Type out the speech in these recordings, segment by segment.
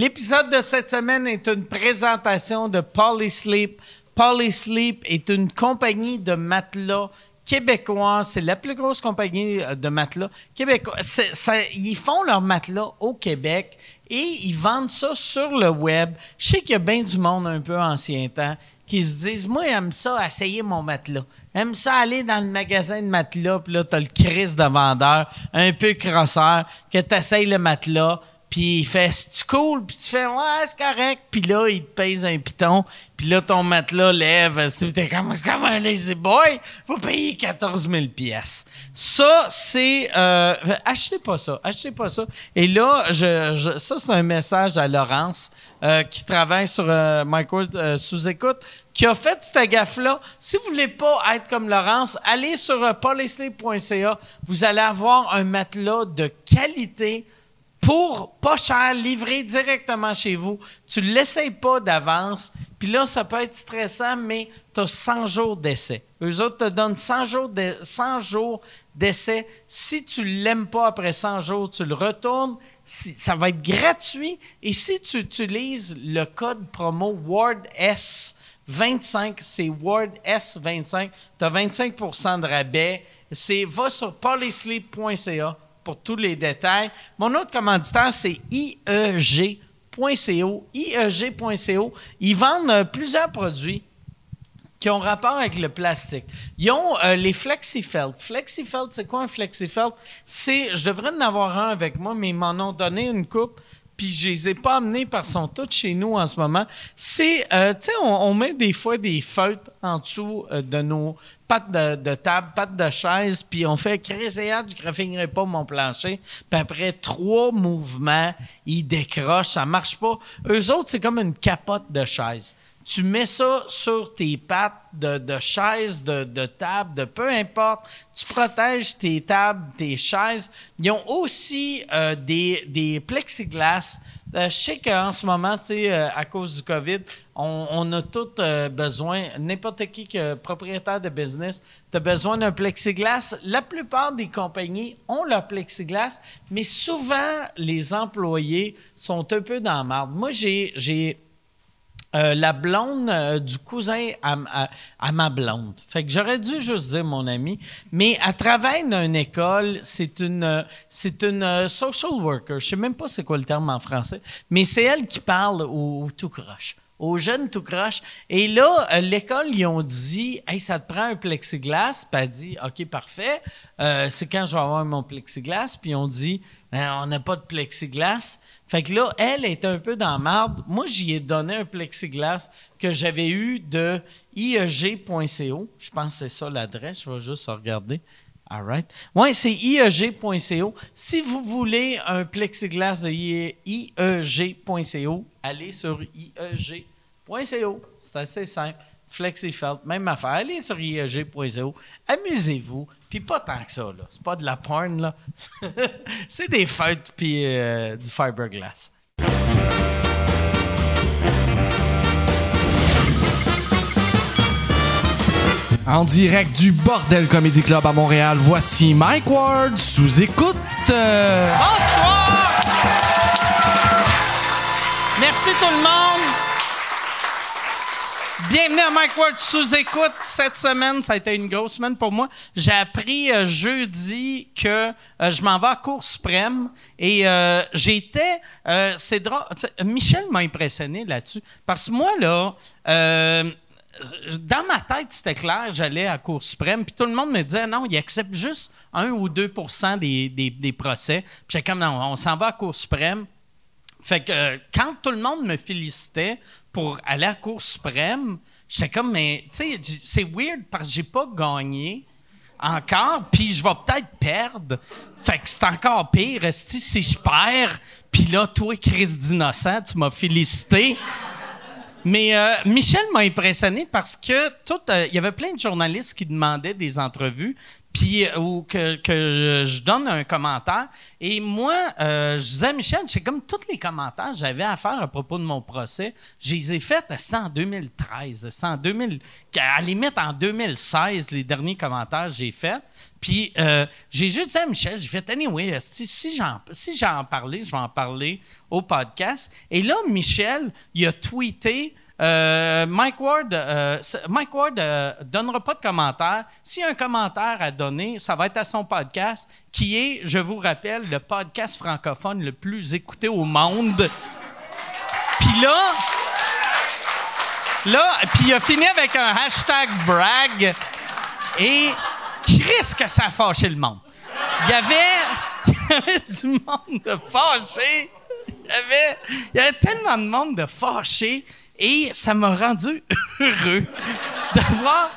L'épisode de cette semaine est une présentation de Polysleep. Polysleep est une compagnie de matelas québécois. C'est la plus grosse compagnie euh, de matelas québécois. Ils font leurs matelas au Québec et ils vendent ça sur le web. Je sais qu'il y a bien du monde un peu ancien temps qui se disent Moi, j'aime ça, essayer mon matelas. J'aime ça aller dans le magasin de matelas, puis là, t'as le crise de vendeur, un peu crosseur, que t'essayes le matelas, puis il fait c'est cool, puis tu fais ouais, c'est correct, puis là, il te pèse un piton, puis là, ton matelas lève, t'es comme, comme un lazy boy, faut payer 14 000 pièces. Ça, c'est, euh, achetez pas ça, achetez pas ça. Et là, je, je- ça, c'est un message à Laurence, euh, qui travaille sur euh, Micro euh, sous-écoute, qui a fait cette gaffe-là. Si vous voulez pas être comme Laurence, allez sur euh, polysleep.ca. Vous allez avoir un matelas de qualité pour pas cher, livré directement chez vous. Tu ne l'essayes pas d'avance. Puis là, ça peut être stressant, mais tu as 100 jours d'essai. Eux autres te donnent 100 jours de- 100 jours d'essai. Si tu l'aimes pas après 100 jours, tu le retournes. Ça va être gratuit. Et si tu utilises le code promo WARDS, 25, c'est Word S25. Tu as 25% de rabais. C'est va sur polysleep.ca pour tous les détails. Mon autre commanditaire, c'est IEG.co. IEG.co. Ils vendent euh, plusieurs produits qui ont rapport avec le plastique. Ils ont euh, les FlexiFelt. FlexiFelt, c'est quoi un FlexiFelt? C'est, je devrais en avoir un avec moi, mais ils m'en ont donné une coupe, puis je les ai pas amenés parce qu'ils sont tous chez nous en ce moment. C'est, euh, tu sais, on, met des fois des feutres en dessous euh, de nos pattes de, de table, pattes de chaise, puis on fait créséade, je graffinerai pas mon plancher. Puis après trois mouvements, ils décrochent, ça marche pas. Eux autres, c'est comme une capote de chaise tu mets ça sur tes pattes de, de chaise, de, de table, de peu importe. Tu protèges tes tables, tes chaises. Ils ont aussi euh, des, des plexiglas. Euh, je sais qu'en ce moment, euh, à cause du COVID, on, a tous besoin, n'importe qui est propriétaire de business, tu as besoin d'un plexiglas. La plupart des compagnies ont leur plexiglas, mais souvent, les employés sont un peu dans la marde. Moi, j'ai euh, la blonde euh, du cousin à, à- à ma blonde. Fait que j'aurais dû juste dire mon ami, mais elle travaille dans une école, c'est une euh, c'est une social worker, je sais même pas c'est quoi le terme en français, mais c'est elle qui parle au, au tout croche aux jeunes tout croche. Et là, l'école, ils ont dit Hey, ça te prend un plexiglas. Puis elle dit OK, parfait. C'est quand je vais avoir mon plexiglas. Puis on dit Ben, On n'a pas de plexiglas. Fait que là, elle est un peu dans marde. Moi, j'y ai donné un plexiglas que j'avais eu de ieg.co. Je pense que c'est ça l'adresse. Je vais juste regarder. All right. Oui, c'est ieg.co. Si vous voulez un plexiglas de IE ieg.co, allez sur ieg.co. C'est assez simple. Flexifelt, même affaire. Allez sur ieg.co. Amusez-vous. Puis pas tant que ça, là. C'est pas de la porn, là. c'est des feutres puis euh, du fiberglass. En direct du Bordel Comedy Club à Montréal, voici Mike Ward sous écoute. Euh, Bonsoir! Merci tout le monde. Bienvenue à Mike Ward sous écoute. Cette semaine, ça a été une grosse semaine pour moi. J'ai appris euh, jeudi que euh, je m'en vais à Cour suprême et euh, j'étais. c'est drôle. Michel m'a impressionné là-dessus parce que moi là. dans ma tête, c'était clair, j'allais à Cour suprême, puis tout le monde me disait non, il accepte juste 1 ou 2 des, des, des procès. Puis j'étais comme non, on s'en va à Cour suprême. Fait que euh, quand tout le monde me félicitait pour aller à la Cour suprême, j'étais comme, mais tu sais, c'est weird parce que j'ai pas gagné encore, puis je vais peut-être perdre. Fait que c'est encore pire, esti, si je perds, puis là, toi, Chris d'innocent, tu m'as félicité. Mais euh, Michel m'a impressionné parce que tout, euh, il y avait plein de journalistes qui demandaient des entrevues. Puis euh, ou que, je donne un commentaire. Et moi, euh, je disais à Michel, c'est comme tous les commentaires que j'avais à faire à propos de mon procès, je les ai faits en 2013, c'est en 2000, à la limite en 2016, les derniers commentaires que j'ai faits. Puis euh, j'ai juste dit à Michel, j'ai fait anyway, si j'en si j'en parlais, je vais en parler au podcast. Et là, Michel, il a tweeté euh, Mike Ward, euh, Mike Ward euh, donnera pas de commentaire. S'il y a un commentaire à donner, ça va être à son podcast, qui est, je vous rappelle, le podcast francophone le plus écouté au monde. Puis là, là, puis il a fini avec un hashtag brag et qui risque que ça a fâché le monde. Il y avait, du monde de fâché. Il y avait, il y avait tellement de monde de fâché et ça m'a rendu heureux de voir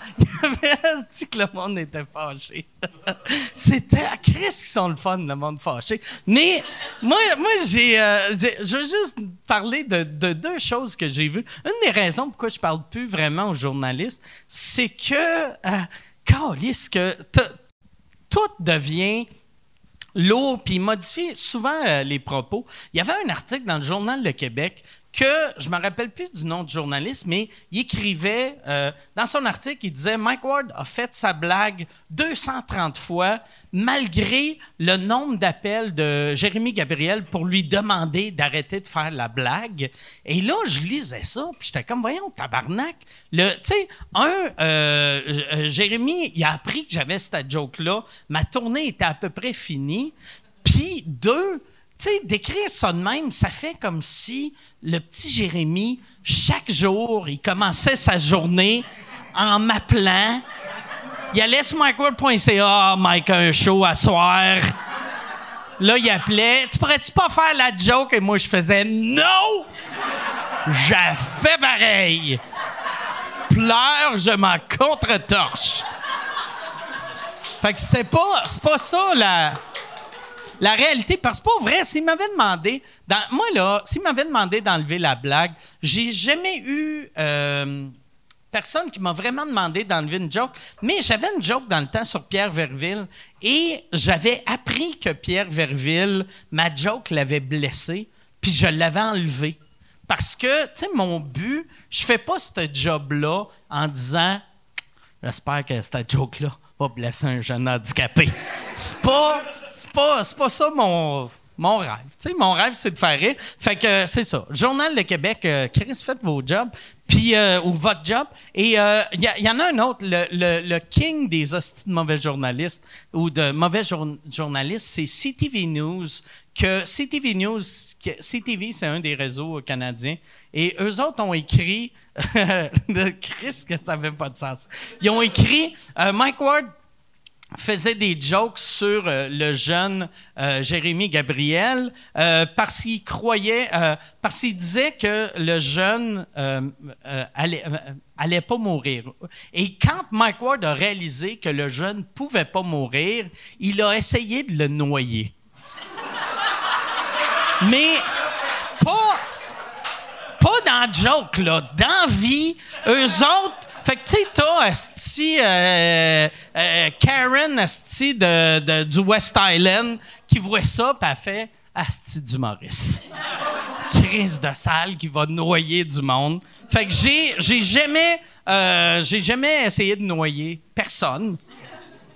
dit que le monde était fâché. C'était à Chris qui sont le fun, le monde fâché. Mais moi, moi j'ai, euh, je veux juste parler de, deux choses que j'ai vues. Une des raisons pourquoi je parle plus vraiment aux journalistes, c'est que, euh, que tout devient lourd puis modifie souvent euh, les propos. Il y avait un article dans le Journal de Québec que je me rappelle plus du nom du journaliste, mais il écrivait euh, dans son article, il disait Mike Ward a fait sa blague 230 fois malgré le nombre d'appels de Jérémy Gabriel pour lui demander d'arrêter de faire la blague. Et là, je lisais ça, puis j'étais comme voyons tabarnak. Le, tu sais, un, euh, euh, Jérémy, il a appris que j'avais cette joke là. Ma tournée était à peu près finie. Puis deux tu sais, décrire ça de même, ça fait comme si le petit Jérémy, chaque jour, il commençait sa journée en m'appelant. Il allait sur micworld.ca, ah, Mike a un show à soir. Là, il appelait. Tu pourrais-tu pas faire la joke? Et moi, je faisais non! J'ai fait pareil. Pleure, je m'en contre-torche. Fait que c'était pas, pas ça la la réalité, parce que pas vrai, s'il m'avait demandé, moi là, s'il m'avait demandé d'enlever la blague, j'ai jamais eu euh, personne qui m'a vraiment demandé d'enlever une joke, mais j'avais une joke dans le temps sur Pierre Verville et j'avais appris que Pierre Verville, ma joke l'avait blessé, puis je l'avais enlevé. Parce que, tu sais, mon but, je fais pas ce job-là en disant, j'espère que cette joke-là blesser un jeune handicapé. C'est pas c'est pas, pas ça mon, mon rêve. Tu mon rêve, c'est de faire rire. Fait que c'est ça. Journal de Québec, euh, Chris, faites vos jobs, puis euh, ou votre job. Et il euh, y, en a un autre, le, le, king des hosties de mauvais journalistes ou de mauvais journalistes, c'est CTV News. Que CTV News, CTV, c'est un des réseaux canadiens. Et eux autres ont écrit, Chris, que ça n'avait pas de sens. Ils ont écrit, Mike Ward faisait des jokes sur euh, le jeune euh, Jérémy Gabriel euh, parce qu'il croyait, parce qu'il disait que le jeune allait, allait pas mourir. Et quand Mike Ward a réalisé que le jeune pouvait pas mourir, il a essayé de le noyer. Mais pas, pas dans le joke, là. Dans vie, eux autres, fait que, tu sais, t'as Asti, euh, euh, Karen Asti du West Island qui voit ça, puis elle fait Asti du Maurice. Crise de salle qui va noyer du monde. Fait que j'ai jamais, euh, j'ai jamais essayé de noyer personne.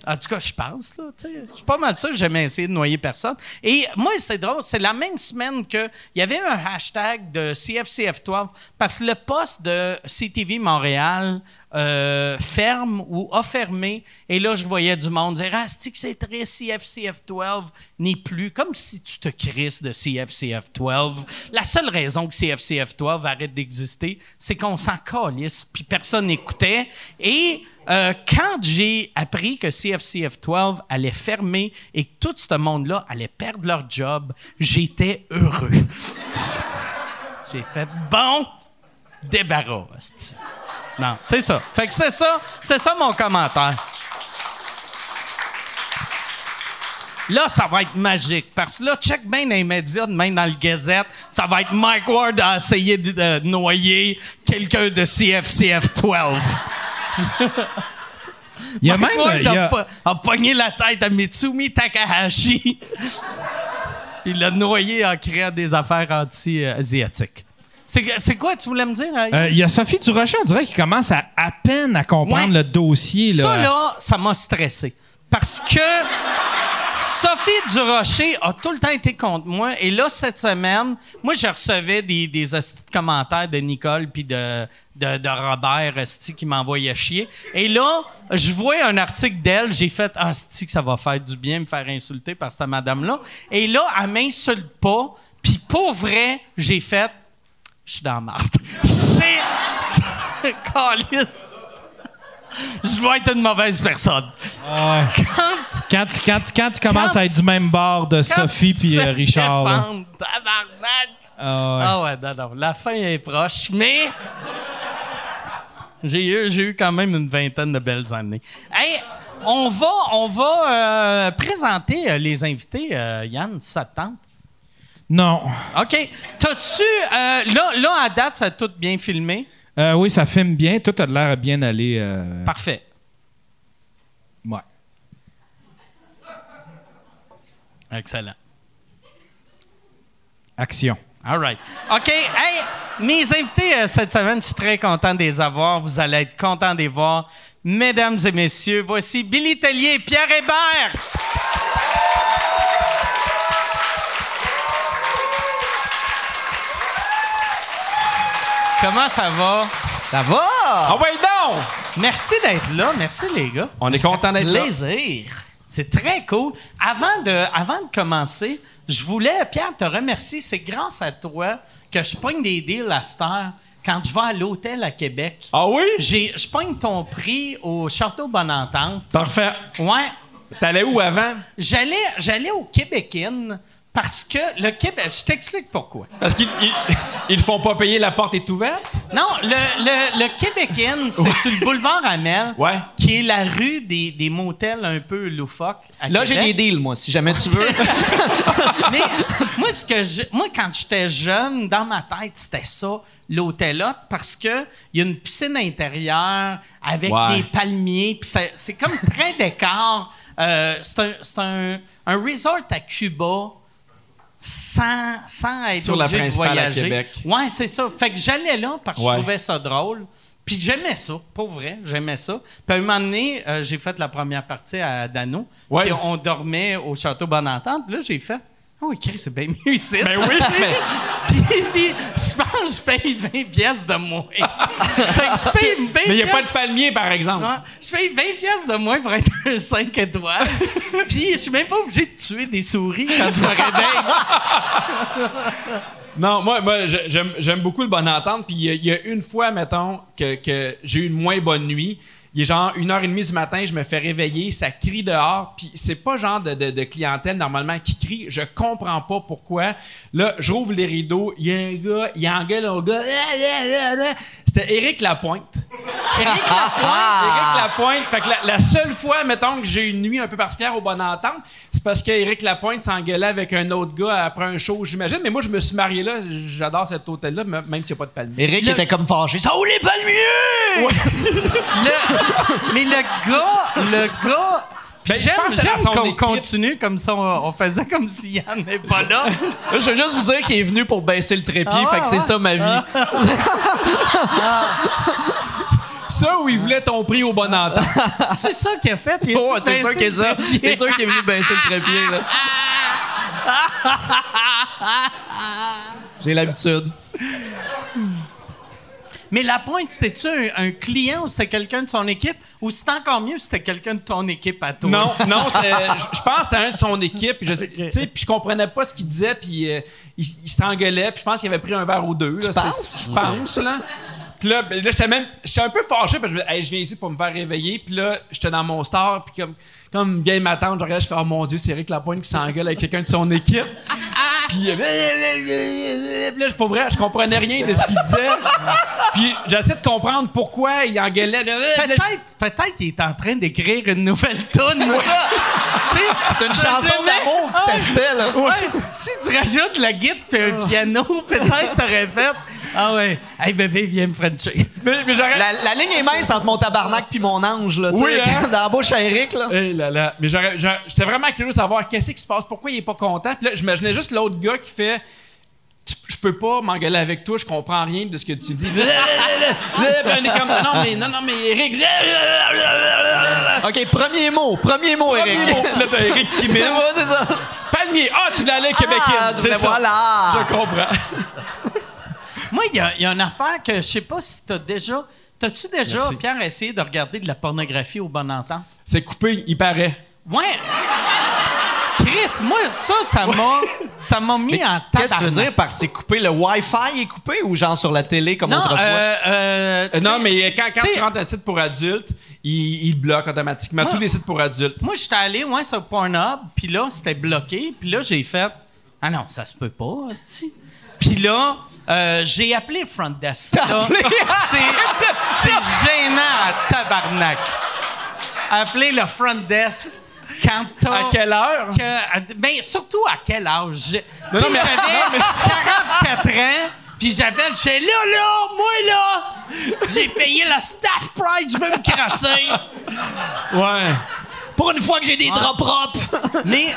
En tout cas, je pense, là. Je suis pas mal sûr que j'ai jamais essayé de noyer personne. Et moi, c'est drôle, c'est la même semaine qu'il y avait un hashtag de CFCF12 parce que le poste de CTV Montréal euh, ferme ou a fermé. Et là, je voyais du monde dire Ah, c'est que c'est très CFCF12 n'est plus. Comme si tu te crisses de CFCF12. La seule raison que CFCF12 arrête d'exister, c'est qu'on s'en calisse, puis personne n'écoutait. Et euh, quand j'ai appris que CFCF12 allait fermer et que tout ce monde-là allait perdre leur job, j'étais heureux. j'ai fait bon, débarras. Non, c'est ça. Fait que c'est ça, c'est ça mon commentaire. Là, ça va être magique. Parce que là, check bien dans les médias, même dans le Gazette, ça va être Mike Ward a essayé de noyer quelqu'un de CFCF 12. Il y a Mike même. Ward y a- a, po- a pogné la tête à Mitsumi Takahashi. Il l'a noyé en créant des affaires anti-asiatiques. C'est, quoi, tu voulais me dire? euh, il y a Sophie Durocher, on dirait qu'il commence à, à peine à comprendre Ouais. le dossier. Là. Ça, là, ça m'a stressé. Parce que Sophie Durocher a tout le temps été contre moi. Et là, cette semaine, moi, je recevais des, des commentaires de Nicole puis de, de, de Robert hostie, qui m'envoyait chier. Et là, je vois un article d'elle. J'ai fait « Ah, hostie, que ça va faire du bien me faire insulter par cette madame-là. » Et là, elle m'insulte pas. Puis pour vrai, j'ai fait « Je suis dans la marde. » C'est... Calisse. Je dois être une mauvaise personne. Ouais. Quand, Quand, tu, quand, tu- quand tu commences Quand à être du même bord de Sophie puis euh, Richard. défendre, tabarnak. Ah ouais. Ah ouais, non, non. La fin est proche, mais j'ai eu, j'ai eu quand même une vingtaine de belles années. Hey, on va, on va euh, présenter euh, les invités, euh, Yann, si ça te tente? Non. OK. T'as-tu. euh, là, là, à date, ça a tout bien filmé? Euh, oui, ça filme bien. Tout a l'air bien aller. euh, Parfait. Ouais. Excellent. Action. All right. OK. Hey, mes invités cette semaine, je suis très content de les avoir. Vous allez être contents de les voir. Mesdames et messieurs, voici Billy Tellier et Pierre Hébert. Comment ça va? Ça va? Ah ouais, donc! Merci d'être là. Merci, les gars. On est content d'être là. Plaisir. C'est très cool. Avant de, avant de commencer, je voulais, Pierre, te remercier. C'est grâce à toi que je pogne des deals à cette heure quand je vais à l'hôtel à Québec. Ah oui? J'ai, je pogne ton prix au Château Bonne-Entente. Parfait. Ouais. T'allais où avant? J'allais, j'allais au Québec Inn parce que le Québec... Je t'explique pourquoi. Parce qu'ils ils, ils te font pas payer, la porte est ouverte? Non, le, le, le Québec Inn, c'est sur le boulevard Amel, Ouais. qui est la rue des, des motels un peu loufoques à Là, j'ai des deals, moi, si jamais tu veux. Mais moi, ce que je- moi, quand j'étais jeune, dans ma tête, c'était ça, l'hôtelote, parce que il y a une piscine intérieure avec Ouais. des palmiers, puis c'est- c'est comme très décor. Euh, c'est un, c'est un, un resort à Cuba. Sans, sans être Sur la de principale à. Québec. Ouais, c'est ça. Fait que j'allais là parce que Ouais. je trouvais ça drôle. Puis j'aimais ça, pour vrai, j'aimais ça. Puis à un moment donné, euh, j'ai fait la première partie à Dano. Ouais. Puis on dormait au Château Bonne-Entente. Puis là, j'ai fait « Ah oui, Chris, c'est bien mieux ici. » Ben oui. puis, puis je pense que je paye 20 pièces de moins. fait que je paye 20 Mais il n'y a pas de palmier, par exemple. Je paye 20 pièces de moins pour être un 5 étoiles. Puis je suis même pas obligé de tuer des souris quand je me réveille. Non, moi, moi j'aime j'aime beaucoup le bon entente. Puis il y, a- il y a une fois, mettons, que, que j'ai eu une moins bonne nuit. Il est genre une heure et demie du matin, je me fais réveiller, ça crie dehors, puis c'est pas genre de clientèle normalement qui crie. Je comprends pas pourquoi. Là, j'ouvre les rideaux, il y a un gars, il engueule un gars. Ah, ah, ah, ah. C'était Éric Lapointe. Éric Lapointe. Éric Lapointe. Fait que la, la seule fois, mettons, que j'ai eu une nuit un peu particulière au bon entente, c'est parce qu'Éric Lapointe s'engueulait avec un autre gars après un show, j'imagine. Mais moi, je me suis marié là. J'adore cet hôtel-là, même s'il n'y a pas de palmier. Eric Le- était comme fâché. Ça où les palmiers? Le- mais le gars, le gars. Ben, j'aime qu'on continue comme ça. On, on faisait comme si Yann n'est pas là. Je veux juste vous dire qu'il est venu pour baisser le trépied, Ah fait que c'est ça ma vie. Ça où il voulait ton prix au bon entente. C'est ça qu'il a fait. Ouais, c'est sûr qu'il ça. C'est sûr qu'il est venu baisser le trépied, là. J'ai l'habitude. Mais la pointe, c'était-tu un, un client ou c'était quelqu'un de son équipe? Ou c'était encore mieux si c'était quelqu'un de ton équipe à toi? Non, non, je je pense que c'était un de son équipe. Puis je, sais- puis je comprenais pas ce qu'il disait, puis euh, il, il s'engueulait. Puis je pense qu'il avait pris un verre ou deux. Là, penses? C'est- Je pense, là. Puis là, ben, là j'étais même... J'étais un peu fâché parce que je, hey, je viens ici pour me faire réveiller. Puis là, j'étais dans mon star. Puis comme, comme une vieille ma tante, je regarde, je fais « Oh mon Dieu, c'est Eric Lapointe qui s'engueule avec quelqu'un de son équipe. » Puis... euh, là, pour vrai, je comprenais rien de ce qu'il disait. Puis j'essaie de comprendre pourquoi il engueulait. Peut-être, peut-être qu'il est en train d'écrire une nouvelle tune. C'est une chanson d'amour qui testait, là. Ouais. Si tu rajoutes la guitare et un piano, peut-être t'aurais fait. Ah ouais. Hey bébé, viens me frencher. Mais, mais j'aurais. La, la ligne est mince entre mon tabarnak puis mon ange, là. tu Oui, sais, hein? Dans la bouche à Eric, là. Eh là là. Mais j'aurais- j'aurais- j'étais vraiment curieux de savoir qu'est-ce qui se passe, pourquoi il est pas content. Puis là, j'imaginais juste l'autre gars qui fait. Je peux pas m'engueuler avec toi, je comprends rien de ce que tu dis. Là, ben, on est comme, non, mais, non, non, mais Eric. OK, premier mot. Premier mot, Eric. Premier mot. Là, t'as Eric qui. Ouais, c'est ça. Palmier. Ah, tu voulais aller Québécois. Ah, c'est ben ça. voilà. Je comprends. Moi, il y, a- il y a une affaire que je sais pas si t'as déjà. T'as-tu déjà, Merci. Pierre, essayé de regarder de la pornographie au bon entente? C'est coupé, il paraît. Ouais. Chris, moi, ça, ça m'a, ça m'a mis en Qu'est-ce que tu veux dire par c'est coupé? Le Wi-Fi est coupé ou genre sur la télé comme Non, autrefois? euh, euh, Euh, non, mais quand, quand tu rentres un site pour adultes, il, il bloque automatiquement Moi- tous les sites pour adultes. Moi, j'étais allé ouais, sur Pornhub, puis là, c'était bloqué. Puis là, j'ai fait Ah non, ça se peut pas. Puis là, euh, j'ai appelé Front Desk. là. appelé? C'est, c'est gênant, à tabarnak. Appeler le Front Desk quand t'as... À quelle heure? que- ben, surtout à quel âge? Non, non, mais- j'avais 44 ans, puis j'appelle, je fais là, là, moi, là, j'ai payé la staff price, je veux me crasser. Ouais. Pour une fois que j'ai des draps propres! Mais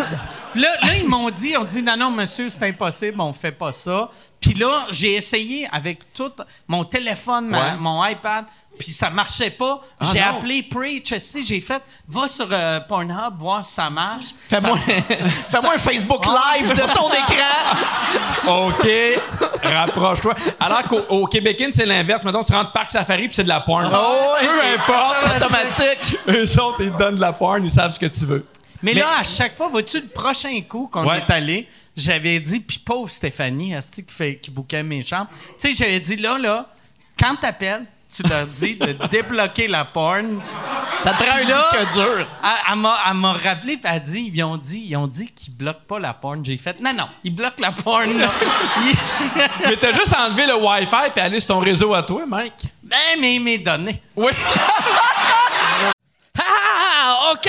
là, là, ils m'ont dit, on dit non, non, monsieur, c'est impossible, on fait pas ça. Puis là, j'ai essayé avec tout mon téléphone, ma- Ouais. mon iPad, puis ça marchait pas. Ah, j'ai non. appelé Preach, si j'ai fait, va sur euh, Pornhub voir si ça marche. Fais-moi Ça- fais-moi un Facebook Live de ton écran! OK. Rapproche-toi. Alors qu'au au Québécois, c'est l'inverse. Mettons, tu rentres Parc Safari puis c'est de la porn. Oh, ouais, Peu c'est importe. Automatique! Eux autres, ils te donnent de la porn, ils savent ce que tu veux. Mais, Mais- là, à chaque fois, vois-tu, le prochain coup qu'on Ouais. est allé, j'avais dit, puis pauvre Stéphanie, asti, qui, fait, qui bouquait mes chambres, tu sais, j'avais dit, là, là, quand t'appelles, tu leur dis de débloquer la porn. Ça te prend un Là- disque dur. Elle, elle m'a, rappelé, puis elle a dit, ils ont dit, ils ont dit qu'ils bloquent pas la porn. J'ai fait, non, non, ils bloquent la porn, là. Mais t'as juste enlevé le Wi-Fi puis aller sur ton réseau à toi, Mike. ben, mais mes données. Oui. Ah, OK!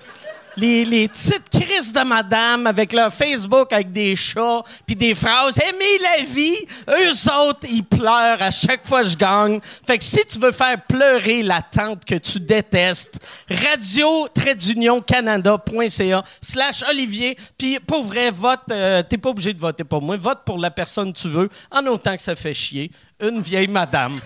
Les, petites crises de madame avec leur Facebook avec des chats puis des phrases. Aimer la vie. Eux autres ils pleurent à chaque fois que je gagne. Fait que si tu veux faire pleurer la tante que tu détestes radio canada.ca slash Olivier. Puis pour vrai vote euh, t'es pas obligé de voter pour moi. Vote pour la personne que tu veux en autant que ça fait chier. Une vieille madame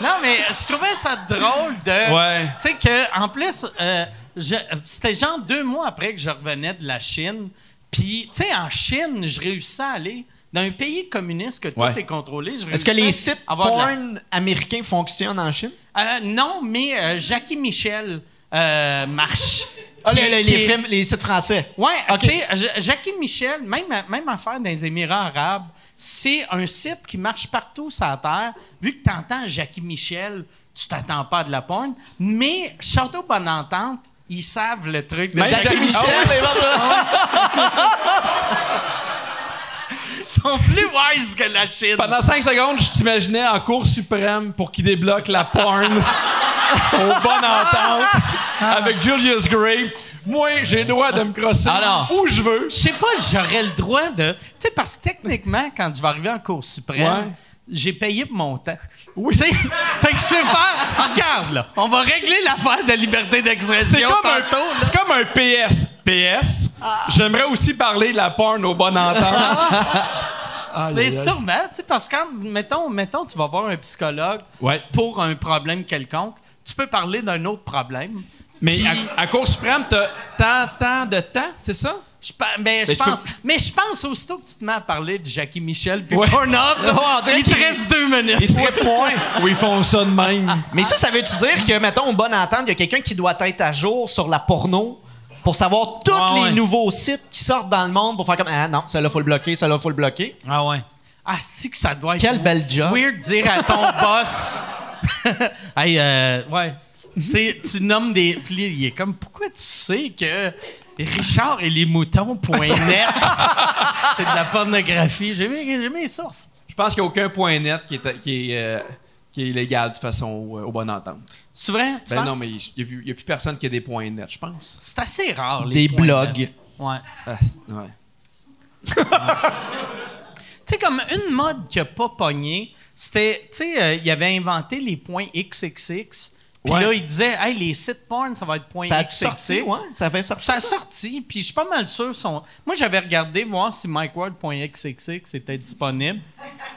Non, mais je trouvais ça drôle de. Ouais. Tu sais que en plus, euh, je- c'était genre deux mois après que je revenais de la Chine. Puis, tu sais, en Chine, je réussissais à aller dans un pays communiste que tout Ouais. est contrôlé. je Est-ce que les sites la- porn américains fonctionnent en Chine? Euh, non, mais euh, Jackie Michel euh, marche. Ah, les, films- les sites français. Ouais, Ok. tu sais, Ja- Jackie Michel, même, même affaire dans les Émirats arabes, c'est un site qui marche partout sur la Terre. Vu que tu entends Jackie Michel, tu t'attends pas à de la porn. Mais Château Bonne Entente, ils savent le truc de Jackie, Jackie Michel. Michel. Sont plus wise que la Chine. Pendant 5 secondes, je t'imaginais en Cour suprême pour qu'il débloque la porn au bon entente avec Julius Gray. Moi, j'ai le droit de me crosser non. où je veux. Je sais pas, j'aurais le droit de. Tu sais, parce que techniquement, quand je vais arriver en Cour suprême, Ouais. J'ai payé pour mon temps. Oui. fait que je vais faire. Regarde, là. On va régler l'affaire de liberté C'est d'expression comme, un, c'est comme un PS. PS. J'aimerais aussi parler de la porn au bon entente. Mais sûrement, tu sais, parce que quand, mettons, mettons, tu vas voir un psychologue Ouais. pour un problème quelconque, tu peux parler d'un autre problème. Mais Puis- à, à Cour suprême, t'as tant, tant de temps, c'est ça? Je, pa- ben, je Mais je peux- pense, mais je pense aussitôt que tu te mets à parler de Jackie Michel puis Ouais. Pornhub, on dirait il te reste deux minutes. Les triple points. Ou ils font ça de même? Mais ça, ça veut-tu dire que, mettons, au bon entente, il y a quelqu'un qui doit être à jour sur la porno pour savoir tous Ah les ouais. nouveaux sites qui sortent dans le monde pour faire comme Ah non, celui-là, faut le bloquer, celui-là, faut le bloquer? Ah ouais. Ah, c'est que ça doit être Quel bel job. weird de dire à ton boss. hey, euh, ouais. Tu sais, tu nommes des. Puis il est comme, pourquoi tu sais que Richard et les moutons.net, c'est de la pornographie? J'ai mis, j'ai mis les sources. Je pense qu'il n'y a aucun point net qui est, qui est, euh, qui est illégal de toute façon au, au Bonne Entente. C'est vrai? Tu Ben penses? non, mais il n'y a, plus personne qui a des points nets, je pense. C'est assez rare, les Des points blogs. net. Ouais. Ah, ouais. Tu sais, comme une mode qui a pas pogné, c'était, tu sais, euh, il avait inventé les points XXX. Puis Ouais. là, il disait, hey, les sites porn, ça va être point Ça a sorti, ouais? Ça avait sorti. Ça a sorti, puis je suis pas mal sûr. Son... Moi, j'avais regardé voir si MikeWard.xxx était disponible,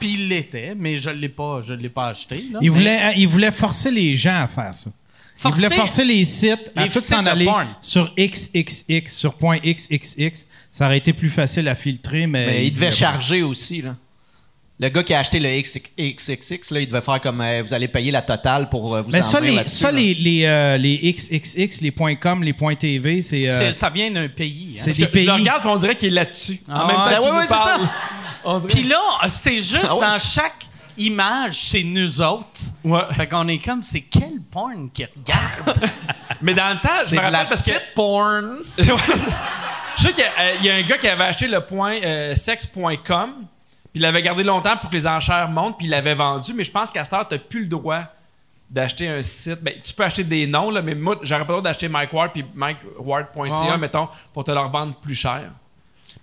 puis il l'était, mais je l'ai pas, je l'ai pas acheté. Là, Il mais- voulait, hein, il voulait forcer les gens à faire ça. Forcer- il voulait forcer les sites à tous s'en aller porn. sur XXX, sur point .xxx. Ça aurait été plus facile à filtrer, mais... Mais il devait pas. charger aussi, là. Le gars qui a acheté le XXX, là, il devait faire comme euh, vous allez payer la totale pour euh, vous Mais ça, emmener les, ça là. les, les, euh, les XXX, les .com, les .tv, c'est... euh, ça vient d'un pays. hein. c'est des pays. Je le regarde on dirait qu'il est là-dessus. Ah en même temps qu'il Ben ouais, c'est parle. ça. Puis là, c'est juste Ah ouais? dans chaque image, c'est nous autres. Ouais. Fait qu'on est comme, c'est quel porn qui regarde? Mais dans le temps, je C'est me de rappelle la parce que. petite porn. Je sais qu'il y, y a un gars qui avait acheté le point euh, sexe.com, puis il l'avait gardé longtemps pour que les enchères montent, puis il l'avait vendu, mais je pense qu'à cette heure, tu n'as plus le droit d'acheter un site. Ben, tu peux acheter des noms, là, mais moi, j'aurais pas le droit d'acheter Mike Ward puis MikeWard.ca, ouais. mettons, pour te leur vendre plus cher.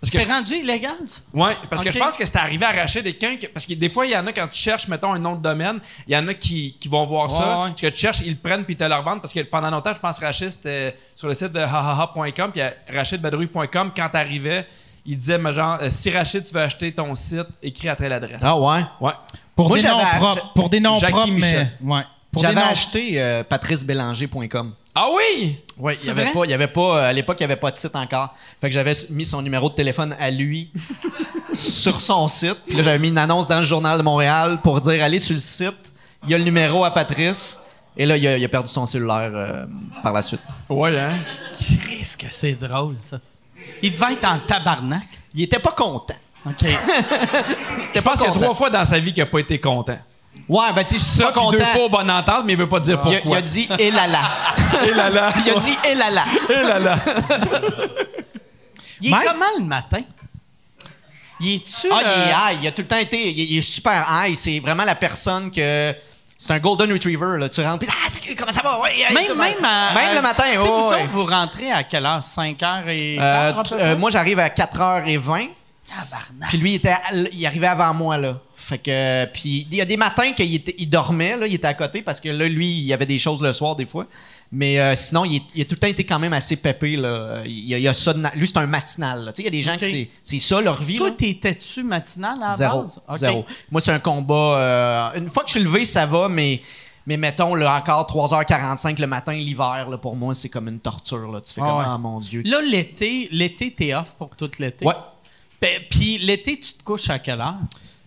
Parce que c'est rendu illégal, ça? Ouais, parce que je pense que c'est arrivé à arracher quelqu'un. que- Parce que des fois, il y en a quand tu cherches, mettons, un nom de domaine, il y en a qui, qui vont voir ça. Ouais. Ce que tu cherches, ils le prennent puis ils te le revendent. Parce que pendant longtemps, je pense que Rachid, c'était sur le site de hahaha.com. Puis rachidbadrouille.com, quand t'arrivais, il disait, mais genre, euh, si Rachid, tu veux acheter ton site, écris à telle adresse. Ah ouais? Ouais. Pour Moi, des j'avais noms ach- propres. Pour des noms Jackie propres, mais... Michel. Ouais. Pour des J'avais noms- acheté euh, patricebélanger.com. Ah oui! Oui, il C'est y avait vrai? pas, il y avait pas, euh, à l'époque, il n'y avait pas de site encore. Fait que j'avais mis son numéro de téléphone à lui sur son site. Puis là, j'avais mis une annonce dans le Journal de Montréal pour dire allez sur le site, il y a le numéro à Patrice. Et là, il a, il a perdu son cellulaire euh, par la suite. Ouais, hein? Qu'est-ce que c'est drôle, ça? Il devait être en tabarnak. Il était pas content. OK. Je pense qu'il y a trois fois dans sa vie qu'il n'a pas été content. Ouais, ben tu sais, je suis Ça, pas content. deux fois au bonne entente, mais il veut pas dire Il a, pourquoi. il a dit et là là. Eh là là. Il a dit et là là. Eh là là. Il est Mike? comment le matin? Il est-tu... Ah, il est euh, high. Il a tout le temps été. Il, il est super high. C'est vraiment la personne que. C'est un golden retriever, là. Tu rentres, puis ah, salut, comment ça va? Ouais, hey, Même, tu- même, à- même à- le matin, tu sais, ouais, vous, ouais. autres, vous rentrez à quelle heure? 5 h et Euh, près? euh, moi, j'arrive à 4h20. Tabarnak. Puis lui, il, était, il arrivait avant moi, là. Fait que. Puis il y a des matins qu'il était- il dormait, là. Il était à côté parce que là, lui, il y avait des choses le soir, des fois. Mais euh, sinon, il, est- il a tout le temps été quand même assez pépé, là. Il a, il y a ça de na- Lui, c'est un matinal, là. Tu sais, il y a des gens qui c'est- c'est ça leur vie, Toi, t'étais-tu matinal à la Zéro. base? Zéro. Moi, c'est un combat. euh, une fois que je suis levé, ça va, mais. Mais mettons, là, encore 3h45 le matin, l'hiver, là, pour moi, c'est comme une torture. Là. Tu fais Ah comme, ouais. ah mon Dieu. Là, l'été, l'été, t'es off pour tout l'été? Ouais. Puis l'été, tu te couches à quelle heure?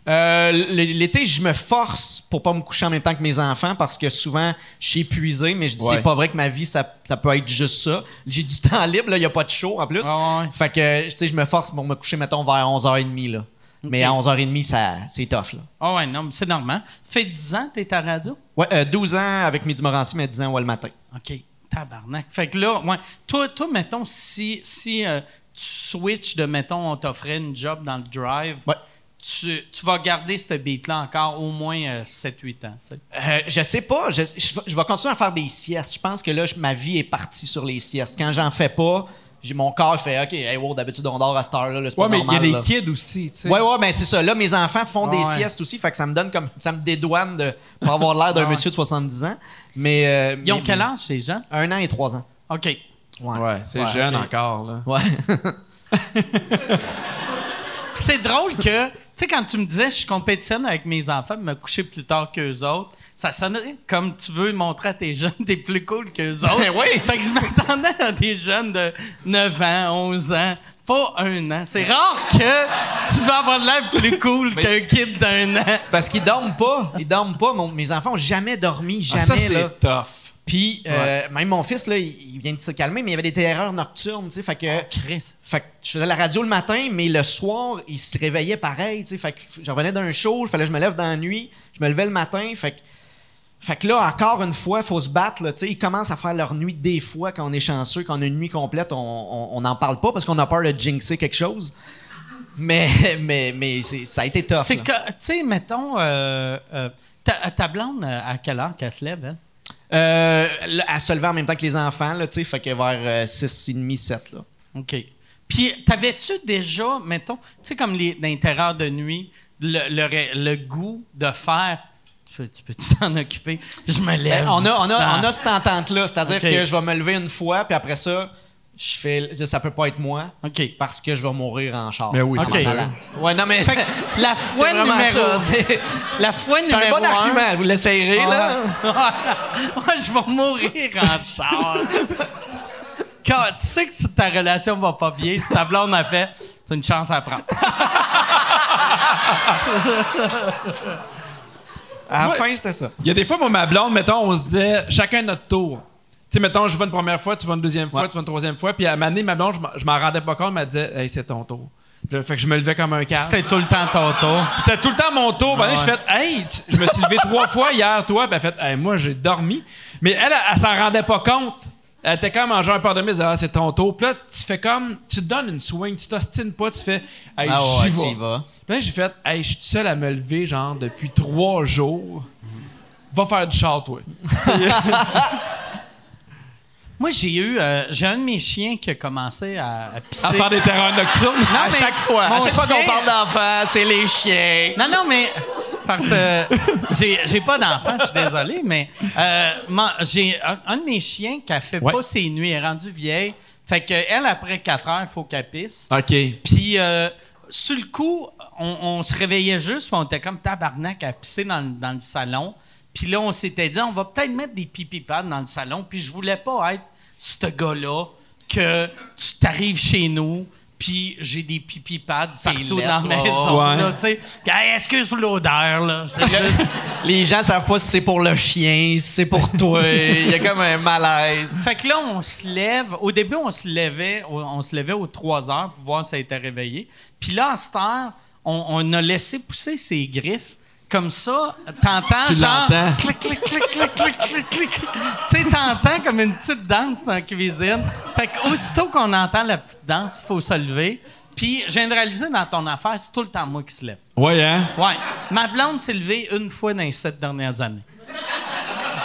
Euh, L'été, je me force pour pas me coucher en même temps que mes enfants parce que souvent, je suis épuisé, mais je dis, Ouais. c'est pas vrai que ma vie, ça, ça peut être juste ça. J'ai du temps libre, il n'y a pas de show en plus. Ah ouais. Fait que, tu sais, je me force pour me coucher, mettons, vers 11h30. Là. Mais à 11h30, ça, c'est tough. Là. Ah ouais, non, mais c'est normal. Fait 10 ans, t'es à radio? Ouais, euh, 12 ans avec Midi Morancy, mais 10 ans ouais, le matin. OK. Tabarnak. Fait que là, ouais. Toi, toi mettons, si, si euh, tu switches de, mettons, on t'offrait une job dans le drive, Ouais. Tu, tu vas garder ce beat-là encore au moins euh, 7-8 ans, tu sais. Euh, je sais pas. Je, je, je vais continuer à faire des siestes. Je pense que là, je- ma vie est partie sur les siestes. Quand j'en fais pas, j'ai- mon corps fait OK, hey, wow, d'habitude, on dort à cette heure-là. là, c'est Ouais, pas mais il y a normal, les là. kids aussi, tu sais. Ouais, ouais, ben c'est ça. Là, mes enfants font des siestes aussi, fait que ça me donne comme. Ça me dédouane de, pour avoir l'air d'un Ouais. monsieur de 70 ans. Mais. euh, Ils ont mais- quel âge, ces gens? Un an et trois ans. OK. Ouais. Ouais, c'est Ouais, jeune encore, là. Ouais. C'est drôle que, sais, quand tu me disais je compétitionne avec mes enfants, me coucher plus tard qu'eux autres, ça sonnait comme tu veux montrer à tes jeunes t'es plus cool qu'eux autres. Ben oui. Fait que je m'attendais à des jeunes de 9 ans, 11 ans, pas un an. C'est rare que tu vas avoir l'air plus cool qu'un kid d'un an. c'est parce qu'ils dorment pas. Ils dorment pas. Mon- mes enfants ont jamais dormi. Jamais, Ah, ça, c'est tough. Puis, euh, même mon fils, là, il, vient de se calmer, mais il y avait des terreurs nocturnes, tu sais. Fait que. Chris. Fait que je faisais la radio le matin, mais le soir, il se réveillait pareil, tu sais. Fait que je revenais d'un show, il fallait que je me lève dans la nuit, je me levais le matin, fait que Fait que là, encore une fois, il faut se battre. Là, tu sais. ils commencent à faire leur nuit des fois quand on est chanceux, quand on a une nuit complète, on n'en parle pas parce qu'on a peur de jinxer quelque chose. Mais, mais, mais ça a été tough. C'est que, tu sais, mettons, euh, euh, ta, ta blonde, à quelle heure qu'elle se lève, elle? Euh, là, elle se levait en même temps que les enfants, là, tu sais, fait que vers 6h30, 7. Là. OK. Puis, t'avais-tu déjà, mettons, tu sais, comme les l'intérieur de nuit, le, le, goût de faire. Tu peux- tu peux-tu t'en occuper? Je me lève. Ben, on, a, on, a, on a cette entente-là, c'est-à-dire que je vais me lever une fois, puis après ça, je fais. Ça peut pas être moi OK. parce que je vais mourir en char. Ben oui, c'est ça. Ouais, non, mais Fait que la vraiment numéro. ça. La fois C'est un numéro. bon argument, vous l'essayerez, là. Ouais, je vais mourir en char. Quand tu sais que si ta relation va pas bien, si ta blonde a fait, c'est une chance à prendre. À la Ouais. fin, c'était ça. Il y a des fois, moi, ma blonde, mettons, on se disait chacun notre tour. Tu sais, mettons, je vais une première fois, tu vas une deuxième fois, Ouais. tu vas une troisième fois. Puis à moment donné, ma blonde, je m'en- je m'en rendais pas compte, elle me disait, hey, c'est ton tour. Puis là, fait que je me levais comme un câble. C'était tout le temps ton tour. C'était tout le temps mon tour. Ben, Ah je ouais. fait, hey, je me suis levé trois fois hier, toi. Puis elle fait, hey, moi, j'ai dormi. Mais elle, elle, elle s'en rendait pas compte. Elle était comme en genre un peur de mise, ah, c'est ton tour. Puis là, tu fais comme, tu te donnes une swing, tu t'ostines pas, tu fais, hey, Ah ouais, j'y y vas. Puis là, j'ai fait, hey, je suis seul à me lever, genre, depuis trois jours. Va faire du char, toi. Moi, j'ai eu. euh, j'ai un de mes chiens qui a commencé à, à pisser. À faire des terrains nocturnes? à mais chaque fois. À chaque fois qu'on parle d'enfants, c'est les chiens. Non, non, mais. Parce que j'ai, j'ai pas d'enfant, je suis désolé, mais euh, j'ai un, un de mes chiens qui a fait Ouais. pas ses nuits, elle est rendue vieille. Fait que elle, après 4 heures, il faut qu'elle pisse. OK. Puis, euh, sur le coup, on, on se réveillait juste, on était comme tabarnak à pisser dans, le- dans le salon. Puis là, on s'était dit, on va peut-être mettre des pipi pads dans le salon. Puis je voulais pas être ce gars-là que tu t'arrives chez nous, puis j'ai des pipi pads partout lettres, dans la maison. Ouais. là. Hey, excuse l'odeur, là. Juste... Les gens savent pas si c'est pour le chien, si c'est pour toi. Il y a comme un malaise. Fait que là, on se lève. Au début, on se levait, on, on se levait aux 3 heures pour voir si ça était réveillé. Puis là, à cette heure, on, on a laissé pousser ses griffes. Comme ça, t'entends Tu genre... l'entends. Clic, clic, clic, clic, clic, clic, clic. Tu sais, t'entends comme une petite danse dans la cuisine. Fait qu'aussitôt qu'on entend la petite danse, il faut se lever. Puis, de réaliser dans ton affaire, c'est tout le temps moi qui se lève. Ouais, hein? Ouais. Ma blonde s'est levée une fois dans les sept dernières années.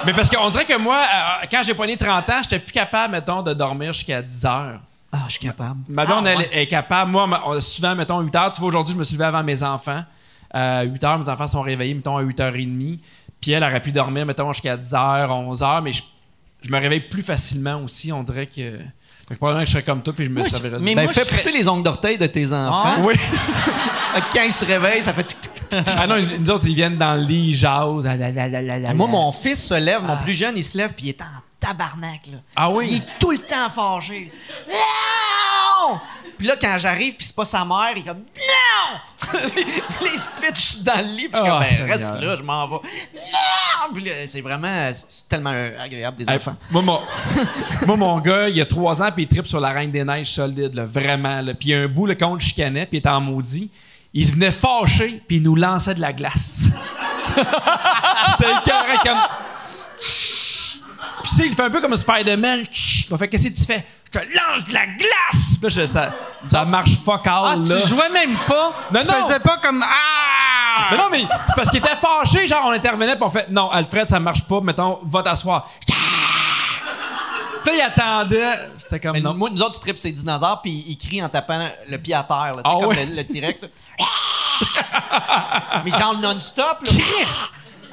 Mais parce qu'on dirait que moi, euh, quand j'ai poigné 30 ans, j'étais plus capable, mettons, de dormir jusqu'à 10 heures. Ah, je suis capable. Ma blonde, Ah, elle est capable. Moi, on- souvent, mettons, 8 heures. Tu vois, aujourd'hui, je me suis levé avant mes enfants. Euh, 8 heures, mes enfants sont réveillés, mettons, à 8h30. Puis elle aurait pu dormir, mettons, jusqu'à 10h, 11h. Mais je, je me réveille plus facilement aussi. On dirait que. Fait que probablement que je serais comme toi, puis je me Moi, servirais de- mais Ben, moi, fais serais- pousser les ongles d'orteil de tes enfants. Oui. Quand ils se réveillent, ça fait tic, tic, tic. ah non, ils- nous autres, ils viennent dans le lit, ils jasent. ah Moi, mon fils se lève, mon plus jeune, il se lève, puis il est en tabarnak. Là. Ah oui? Il est tout le temps fâché. Puis là, quand j'arrive, puis c'est pas sa mère, il est comme Non! il se pitch dans le lit, puis je suis Ah, comme ben, reste là, je m'en vais. Non! Puis c'est vraiment c'est tellement euh, agréable des Hey, enfants. moi, mon, moi, mon gars, il a trois ans, puis il tripe sur la Reine des Neiges solide, là, vraiment. Là. Puis il y a un bout, le chicanait, puis il était en maudit, il venait fâché, puis il nous lançait de la glace. C'était écœurant, comme... Puis tu sais, il fait un peu comme Spider-Man. Fait, qu'est-ce que tu fais? Je te lance de la glace! Puis là, je- ça, ça marche fuck all, Ah, là. tu jouais même pas? Non, tu non. faisais pas comme Ah! Mais non, mais c'est parce qu'il était fâché, genre, on intervenait, puis on fait, non, Alfred, ça marche pas, mettons, va t'asseoir. Puis là, il attendait. C'était comme, Mais non. moi, nous autres, tu tripes ces dinosaures, puis ils crient en tapant le pied à terre, là, Ah comme ouais? le, le T-Rex. Mais genre non-stop, là.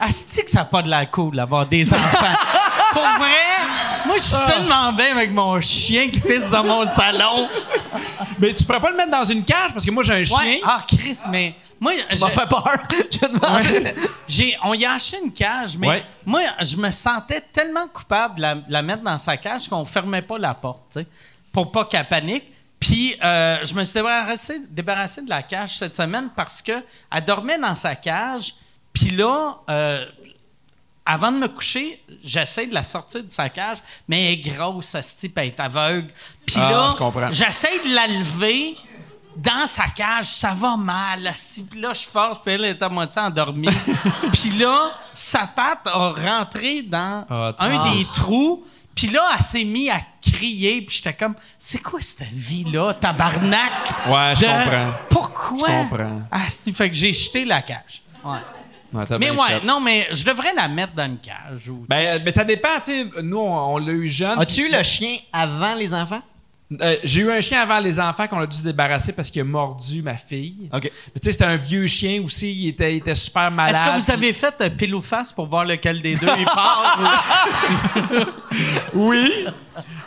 Asti que ça n'a pas de la cool d'avoir des enfants. Pour vrai, moi, je suis tellement bien avec mon chien qui pisse dans mon salon. Mais tu pourrais pas le mettre dans une cage, parce que moi, j'ai un chien. Ouais. Ah, Chris, mais moi, Tu m'as fait peur. Je demande. j'ai, on y a acheté une cage, mais Ouais. moi, je me sentais tellement coupable de la, de la mettre dans sa cage qu'on fermait pas la porte, tu sais, pour pas qu'elle panique. Puis, euh, je me suis débarrassé, débarrassé de la cage cette semaine parce que elle dormait dans sa cage. Puis là, euh, avant de me coucher, j'essaie de la sortir de sa cage, mais elle est grosse, ce type, elle est aveugle. Puis Ah, là, je comprends. j'essaie de la lever, dans sa cage, ça va mal. Puis là, je force, puis elle est à moitié endormie. puis là, sa patte a rentré dans Ah, un Ah. des trous. Puis là, elle s'est mise à crier. Puis j'étais comme, c'est quoi cette vie-là, tabarnak? Ouais, je comprends. Pourquoi? Je comprends. Asti, fait que j'ai jeté la cage. Ouais. Mais ouais, fait. non, mais je devrais la mettre dans une cage. Ou... Ben, ben, ça dépend, tu sais. Nous, on, on l'a eu jeune. As-tu eu le chien avant les enfants? Euh, j'ai eu un chien avant les enfants qu'on a dû se débarrasser parce qu'il a mordu ma fille. OK. Mais Tu sais, c'était un vieux chien aussi. Il était, il était super malade. Est-ce que vous avez fait un pile ou face pour voir lequel des deux il part? Oui.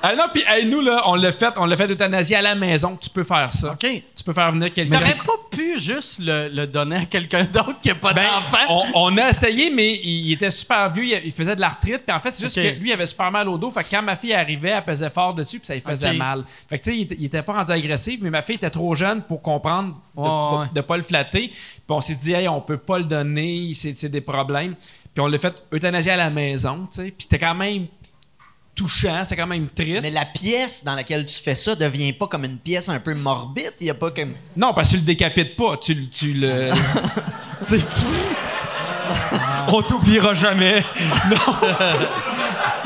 Ah non, puis hey, nous, là, on l'a fait, on l'a fait d'euthanasie à la maison. Tu peux faire ça. OK. Tu peux faire venir quelqu'un. T'aurais pas pu juste le, le donner à quelqu'un d'autre qui n'a pas Ben, d'enfant? on, on a essayé, mais il, était super vieux. Il, il faisait de l'arthrite. Puis en fait, c'est juste Ok. que lui, il avait super mal au dos. Fait que quand ma fille arrivait, elle pesait fort dessus, puis ça lui faisait Ok. mal. Fait que tu sais, il, était- il était pas rendu agressif, mais ma fille était trop jeune pour comprendre de, Ouais, ouais. de pas le flatter. Puis on s'est dit, hey, on peut pas le donner, c'est c'est des problèmes. Puis on l'a fait euthanasier à la maison, tu sais. Puis c'était quand même touchant, c'était quand même triste. Mais la pièce dans laquelle tu fais ça devient pas comme une pièce un peu morbide. Il y a pas comme. Non, parce que tu le décapites pas. Tu, le- tu le. Tu sais, on t'oubliera jamais.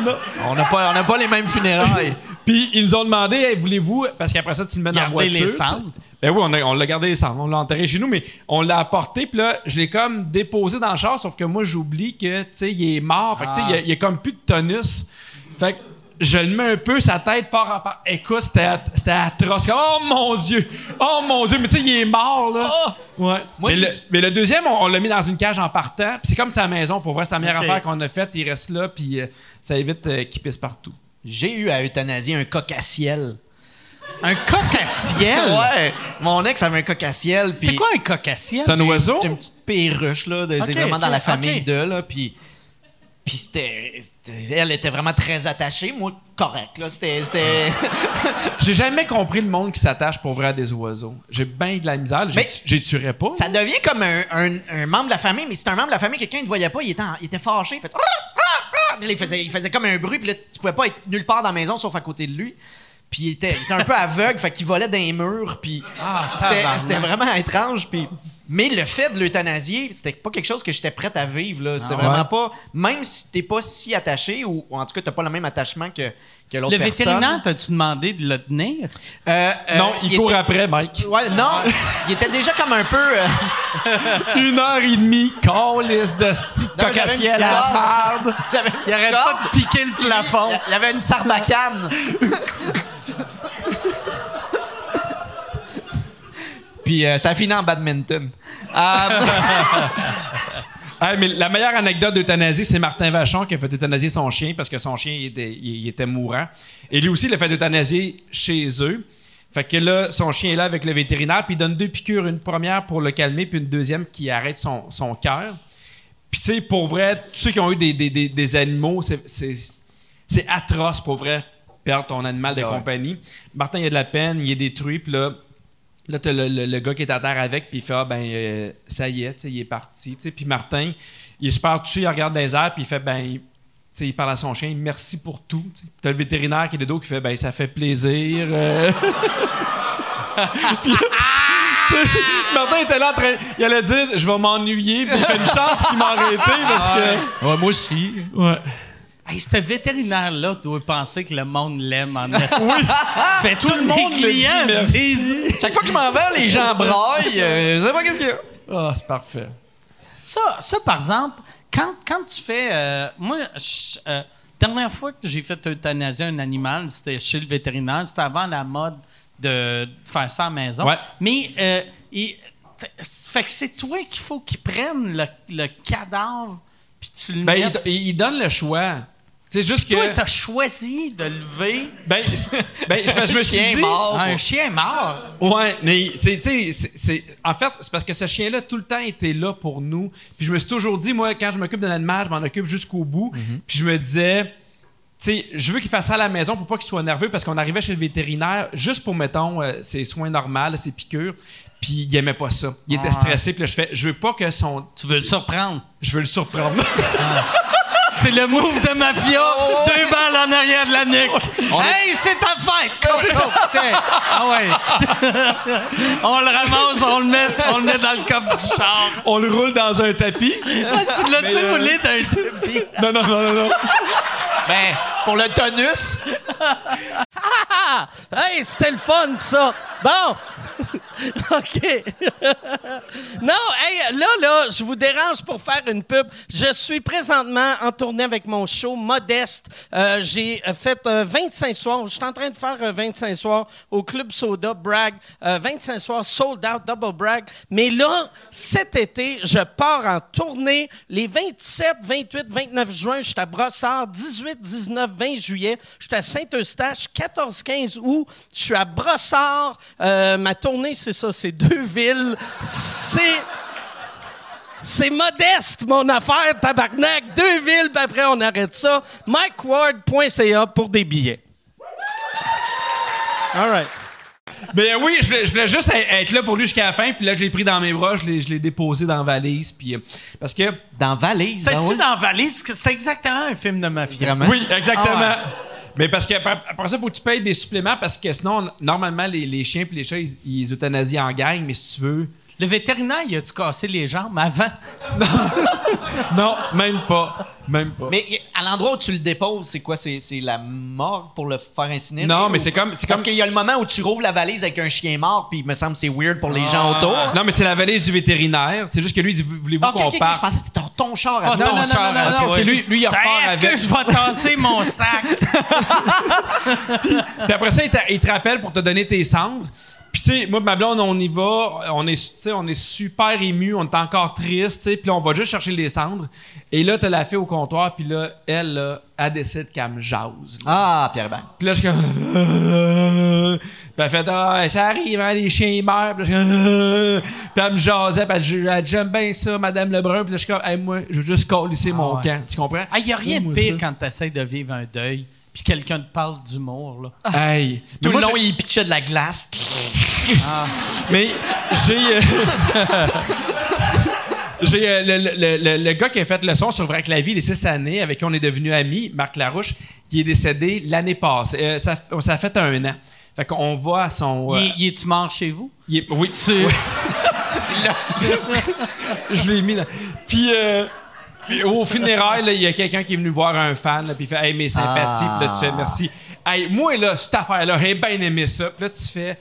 On n'a pas, on n'a pas les mêmes funérailles. Puis ils nous ont demandé, Hey, voulez-vous, parce qu'après ça, tu le mets dans la Garder voiture. les tu cendres. Ben oui, on, a- on l'a gardé les cendres. On l'a enterré chez nous, mais on l'a apporté. Puis là, je l'ai comme déposé dans le char, sauf que moi, j'oublie que, tu sais, il est mort. Fait que, tu sais, il y a- il y, a comme plus de tonus. Fait que je le mets un peu, sa tête part en part. Écoute, c'était at- c'était atroce. Comme, oh mon Dieu! Oh mon Dieu! Mais tu sais, il est mort, là. Ouais. Moi, mais, le, mais le deuxième, on, on l'a mis dans une cage en partant. Puis c'est comme sa maison, pour vrai. La meilleure affaire qu'on a faite. Il reste là, puis euh, ça évite euh, qu'il pisse partout. J'ai eu à euthanasier un coq à ciel. Un coq à ciel? Ouais. Mon ex avait un coq à ciel. C'est quoi un coq à ciel? C'est un oiseau? C'est une petite perruche, là. de- Ok, c'est vraiment dans la famille de, là. Puis. Puis c'était, Elle était vraiment très attachée. Moi, correct, là. C'était. J'ai jamais compris le monde qui s'attache pour vrai à des oiseaux. J'ai bien de la misère. J'ai tuerais pas. ça devient comme un, un- un membre de la famille, mais c'est un membre de la famille, quelqu'un ne voyait pas, il était, en- il était fâché. Il, fait, Ah! Ah! Ah! Il, faisait, il faisait comme un bruit, puis là, tu pouvais pas être nulle part dans la maison sauf à côté de lui. Puis il était, il était un peu aveugle, fait qu'il volait dans les murs, puis c'était, tabarnak. c'était vraiment étrange. Puis... Mais le fait de l'euthanasier, c'était pas quelque chose que j'étais prête à vivre. Là. C'était vraiment pas. Même si t'es pas si attaché, ou, ou en tout cas, t'as pas le même attachement que, que l'autre Le personne. vétérinaire, t'as-tu demandé de le tenir? Euh, euh, non, il, court était- après, Mike. Ouais, non, il était déjà comme un peu. euh, Une heure et demie, calice de à la petite merde. il arrête pas de piquer le plafond. Il y avait une sarbacane. Puis euh, ça a fini en badminton. Euh, mais la meilleure anecdote d'euthanasie, c'est Martin Vachon qui a fait euthanasier son chien parce que son chien il était, il- il était mourant. Et lui aussi, il a fait euthanasier chez eux. Fait que là, son chien est là avec le vétérinaire, puis il donne deux piqûres, une première pour le calmer, puis une deuxième qui arrête son, son cœur. Puis tu sais, pour vrai, tous ceux qui ont eu des, des- des- des animaux, c'est- atroce pour vrai perdre ton animal de Ouais. compagnie. Martin, il a de la peine, il est détruit, puis là, Là, t'as le, le- le gars qui est à terre avec, puis il fait Ah, ben, euh, ça y est, tu sais, il est parti. tu sais. Puis Martin, il est super touché, il regarde des airs, puis il fait Ben, il- tu sais, il parle à son chien, merci pour tout. t'as le vétérinaire qui est de dos qui fait Ben, ça fait plaisir. euh. Puis, tu sais, Martin était là en train. Il allait dire Je vais m'ennuyer, puis il fait une chance qu'il m'a arrêté parce que. ouais, moi aussi. Ouais. Hey, ce vétérinaire-là doit penser que le monde l'aime en esti. Fait tout, le monde monde le dit, clients merci. Chaque fois que je m'en vais, les gens braillent. euh, je sais pas qu'est-ce qu'il y a. Ah, c'est parfait. ça, ça, par exemple, quand, quand tu fais. euh, moi, je- euh, dernière fois que j'ai fait euthanasier un animal, c'était chez le vétérinaire. C'était avant la mode de faire ça à la maison. Ouais. Mais, euh, il- fait que c'est toi qu'il faut qu'il prenne le, le cadavre puis tu le Ben, il- il donne le choix. C'est juste que. Toi, t'as choisi de lever Ben, c'est- ben, je, je me suis Chien dit. mort. un chien mort? Ouais, mais c'est, tu sais, c'est- en fait, c'est parce que ce chien-là, tout le temps, était là pour nous. Puis je me suis toujours dit, moi, quand je m'occupe d'un animal, je m'en occupe jusqu'au bout. Puis je me disais, tu sais, je veux qu'il fasse ça à la maison pour pas qu'il soit nerveux parce qu'on arrivait chez le vétérinaire juste pour, mettons, euh, ses soins normaux, ses piqûres. Puis il aimait pas ça. Il était stressé. Puis là, je fais, je veux pas que son. Tu veux le surprendre? Je veux le surprendre. c'est le move de mafia. Oh, Deux balles en arrière de la nuque. hey, c'est ta fête! Ah ouais. on le ramasse, on le met, on le met dans le coffre du char. On le roule dans un tapis. Ah, tu l'as-tu euh, roulé d'un tapis? Non, non, non, non, non. Ben, pour le tonus! Hey, c'était le fun, ça! Bon! OK. non, hey, là, là, je vous dérange pour faire une pub. Je suis présentement en tournée avec mon show Modeste. Euh, J'ai euh, fait euh, 25 soirs. Je suis en train de faire euh, 25 soirs au Club Soda, Bragg. Euh, 25 soirs, sold out, double Bragg. Mais là, cet été, je pars en tournée les 27, 28, 29 juin. Je suis à Brossard. 18, 19, 20 juillet. Je suis à Saint-Eustache. 14, 15 août. Je suis à Brossard. Euh, ma tournée, c'est ça. C'est deux villes. C'est... C'est modeste, mon affaire, tabarnak. Deux villes, puis après, on arrête ça. MikeWard.ca pour des billets. All right. Ben oui, je voulais, je voulais juste être- là pour lui jusqu'à la fin, puis là, je l'ai pris dans mes bras, je l'ai, je l'ai déposé dans la valise, puis... euh, parce que... dans Valise. C'est-tu ah ouais? dans Valise? C'est exactement un film de mafia? Vraiment? Oui, exactement. Ah Mais parce que après après ça, il faut que tu payes des suppléments parce que sinon, normalement, les, les chiens et les chats, ils, ils euthanasient en gang, mais si tu veux. Le vétérinaire, il a-tu cassé les jambes avant? Non, même pas. Même pas. Mais à l'endroit où tu le déposes, c'est quoi? C'est, la morgue pour le faire incinérer? Non, mais ou- c'est comme- c'est Parce comme- qu'il y a le moment où tu rouvres la valise avec un chien mort, puis il me semble que c'est weird pour les gens autour. Non, mais c'est la valise du vétérinaire. C'est juste que lui, il dit Voulez-vous Ah, ok, qu'on ok, ok, parte? je pensais que c'était ton, ton char à pas toi. Non, non, non, non, non, non, Ok, c'est lui, lui, il repart Est-ce avec. que je vais tasser mon sac? Puis après ça, il te rappelle pour te donner tes cendres. Puis tu sais, moi ma blonde, on y va, on est, tu sais, on est super ému, on est encore triste, tu sais, puis là, on va juste chercher les cendres. Et là, t'as la fille au comptoir, puis là, elle, là, elle décide qu'elle me jase. là. Ah, Pierre Hébert. Puis là, je suis comme. Puis elle fait, ah, ça arrive, hein, les chiens meurent. Puis là, je Puis elle me jasait, puis elle j'aime bien ça, Madame Lebrun. Puis là, je suis comme, Hey, moi, je veux juste colisser mon ouais. camp. Tu comprends? Il n'y a rien de pire ça. quand tu essaies de vivre un deuil puis quelqu'un te parle d'humour. Là. Hey. Tout Mais le long, il pitchait de la glace. Mais j'ai. euh, J'ai euh, le, le- le- le gars qui a fait le son sur Vrac la vie les six années, avec qui on est devenus amis, Marc Larouche, qui est décédé l'année passée. Euh, ça, ça a fait un an. Fait qu'on va à son. Il, il est-tu mort chez vous? il est- oui. Oui. Je l'ai mis dans. Puis. Euh, au funérailles, là, il y a quelqu'un qui est venu voir un fan, là, puis il fait Hey, mes sympathies, puis là, tu fais merci. Hey, moi, là, cette affaire-là, j'ai bien aimé ça. Puis là, tu fais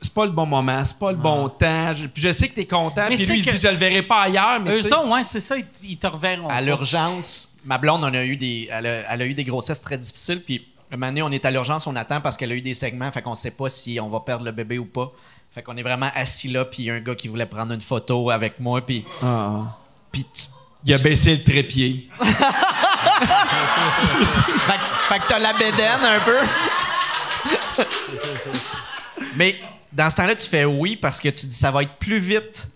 C'est pas le bon moment, c'est pas le bon temps. Je- Puis je sais que t'es content, Mais puis lui, il dit Je le verrai pas ailleurs, mais. Eux sais- autres, ouais, c'est ça, ils, ils te reverront. À l'urgence, ma blonde, on a eu des, elle, a, elle a eu des grossesses très difficiles. Puis, un moment donné, on est à l'urgence, on attend parce qu'elle a eu des segments. Fait qu'on sait pas si on va perdre le bébé ou pas. Fait qu'on est vraiment assis là. Puis, il y a un gars qui voulait prendre une photo avec moi. Puis, puis tu- Il a baissé le trépied. fait, que- fait que t'as la bédaine un peu. Mais dans ce temps-là, tu fais oui parce que tu dis ça va être plus vite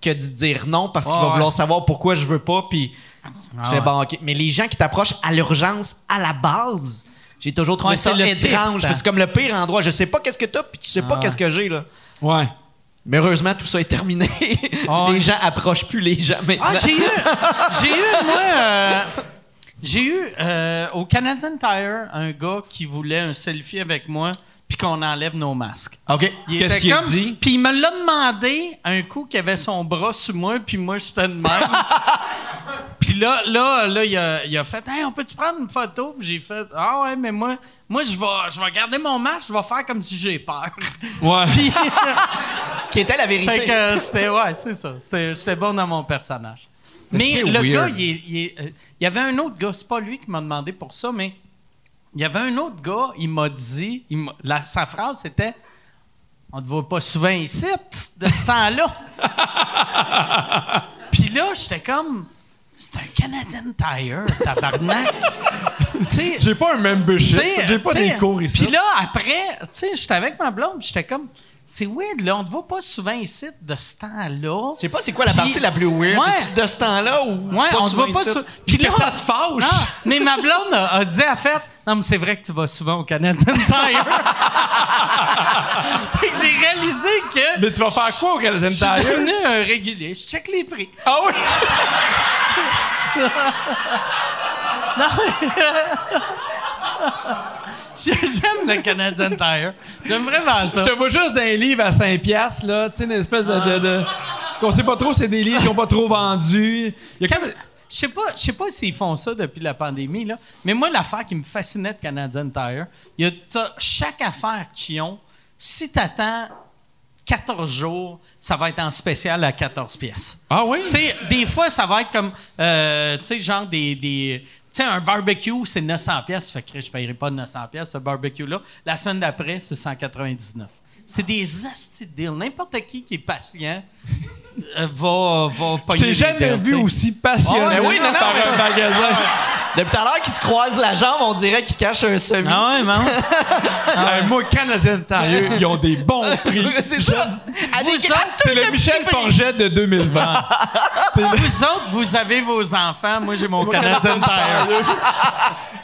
que de dire non parce qu'il Ah va ouais. vouloir savoir pourquoi je veux pas. Puis tu fais bon, ok. Mais les gens qui t'approchent à l'urgence, à la base, j'ai toujours trouvé Ouais, ça étrange. temps. parce que C'est comme le pire endroit. Je sais pas qu'est-ce que t'as, puis tu sais pas Ah qu'est-ce que j'ai, là. Ouais. Mais heureusement, tout ça est terminé. Les gens approchent plus les gens maintenant. Ah, j'ai eu, j'ai eu, moi, euh, j'ai eu euh, au Canadian Tire un gars qui voulait un selfie avec moi puis qu'on enlève nos masques. OK. Il Qu'est-ce qu'il a dit? Puis il me l'a demandé un coup qu'il avait son bras sur moi, puis moi, j'étais de même. puis là, là, là, il a, il a fait Hey, on peut-tu prendre une photo? Puis j'ai fait Ah ouais, mais moi, moi je vais je vais garder mon masque, je vais faire comme si j'ai peur. Ouais. puis, Ce qui était la vérité. fait que c'était, ouais, c'est ça. C'était, j'étais bon dans mon personnage. Mais le weird. gars, il, euh, il y avait un autre gars, c'est pas lui qui m'a demandé pour ça, mais il y avait un autre gars, il m'a dit, il m'a- la- sa phrase c'était On te voit pas souvent ici de ce temps-là. Puis là, j'étais comme C'est un Canadian Tire, tabarnak. J'ai pas un membership. J'ai pas des cours ici. Puis là, après, tu sais, j'étais avec ma blonde, j'étais comme, c'est weird, là, on te voit pas souvent ici de ce temps-là. Je sais pas c'est quoi la partie la plus weird? Ouais. De ce temps-là ou Ouais, pas on te voit pas. Puis que là, ça te fâche? Mais ma blonde a, a dit, à fait, non, mais c'est vrai que tu vas souvent au Canadian Tire. Fait que j'ai réalisé que. Mais tu vas faire quoi au Canadian Je suis Tire? devenu un régulier. Je check les prix. Ah oui? J'aime le Canadian Tire. J'aime vraiment Je ça. te vois juste d'un livre à 5 piastres, là. Tu sais, une espèce de... de, de- qu'on sait pas trop, c'est des livres qui ont pas trop vendu. Il y a Quand- comme... Je sais pas, je sais pas s'ils font ça depuis la pandémie là, mais moi l'affaire qui me fascinait de Canadian Tire, il y a chaque affaire qu'ils ont, si t'attends 14 jours, ça va être en spécial à 14 pièces. Ah oui? Tu des fois ça va être comme euh, tu sais genre des, des tu sais un barbecue c'est 900 pièces, fait que je paierai pas 900 pièces ce barbecue là. La semaine d'après, c'est 199. C'est des astis de deals. N'importe qui qui est patient va va Je t'ai jamais vu aussi passionné Ah ouais, oui, non, non, par mais un magasin. Depuis tout à l'heure qu'ils se croisent la jambe, on dirait qu'ils cachent un semi. Ah ouais, non? Hey, moi, Canadian Tire, ils ont des bons prix. c'est ça. Vous le Michel Forget de 2020. Vous autres, vous avez vos enfants. Moi, j'ai mon Canadian Tire.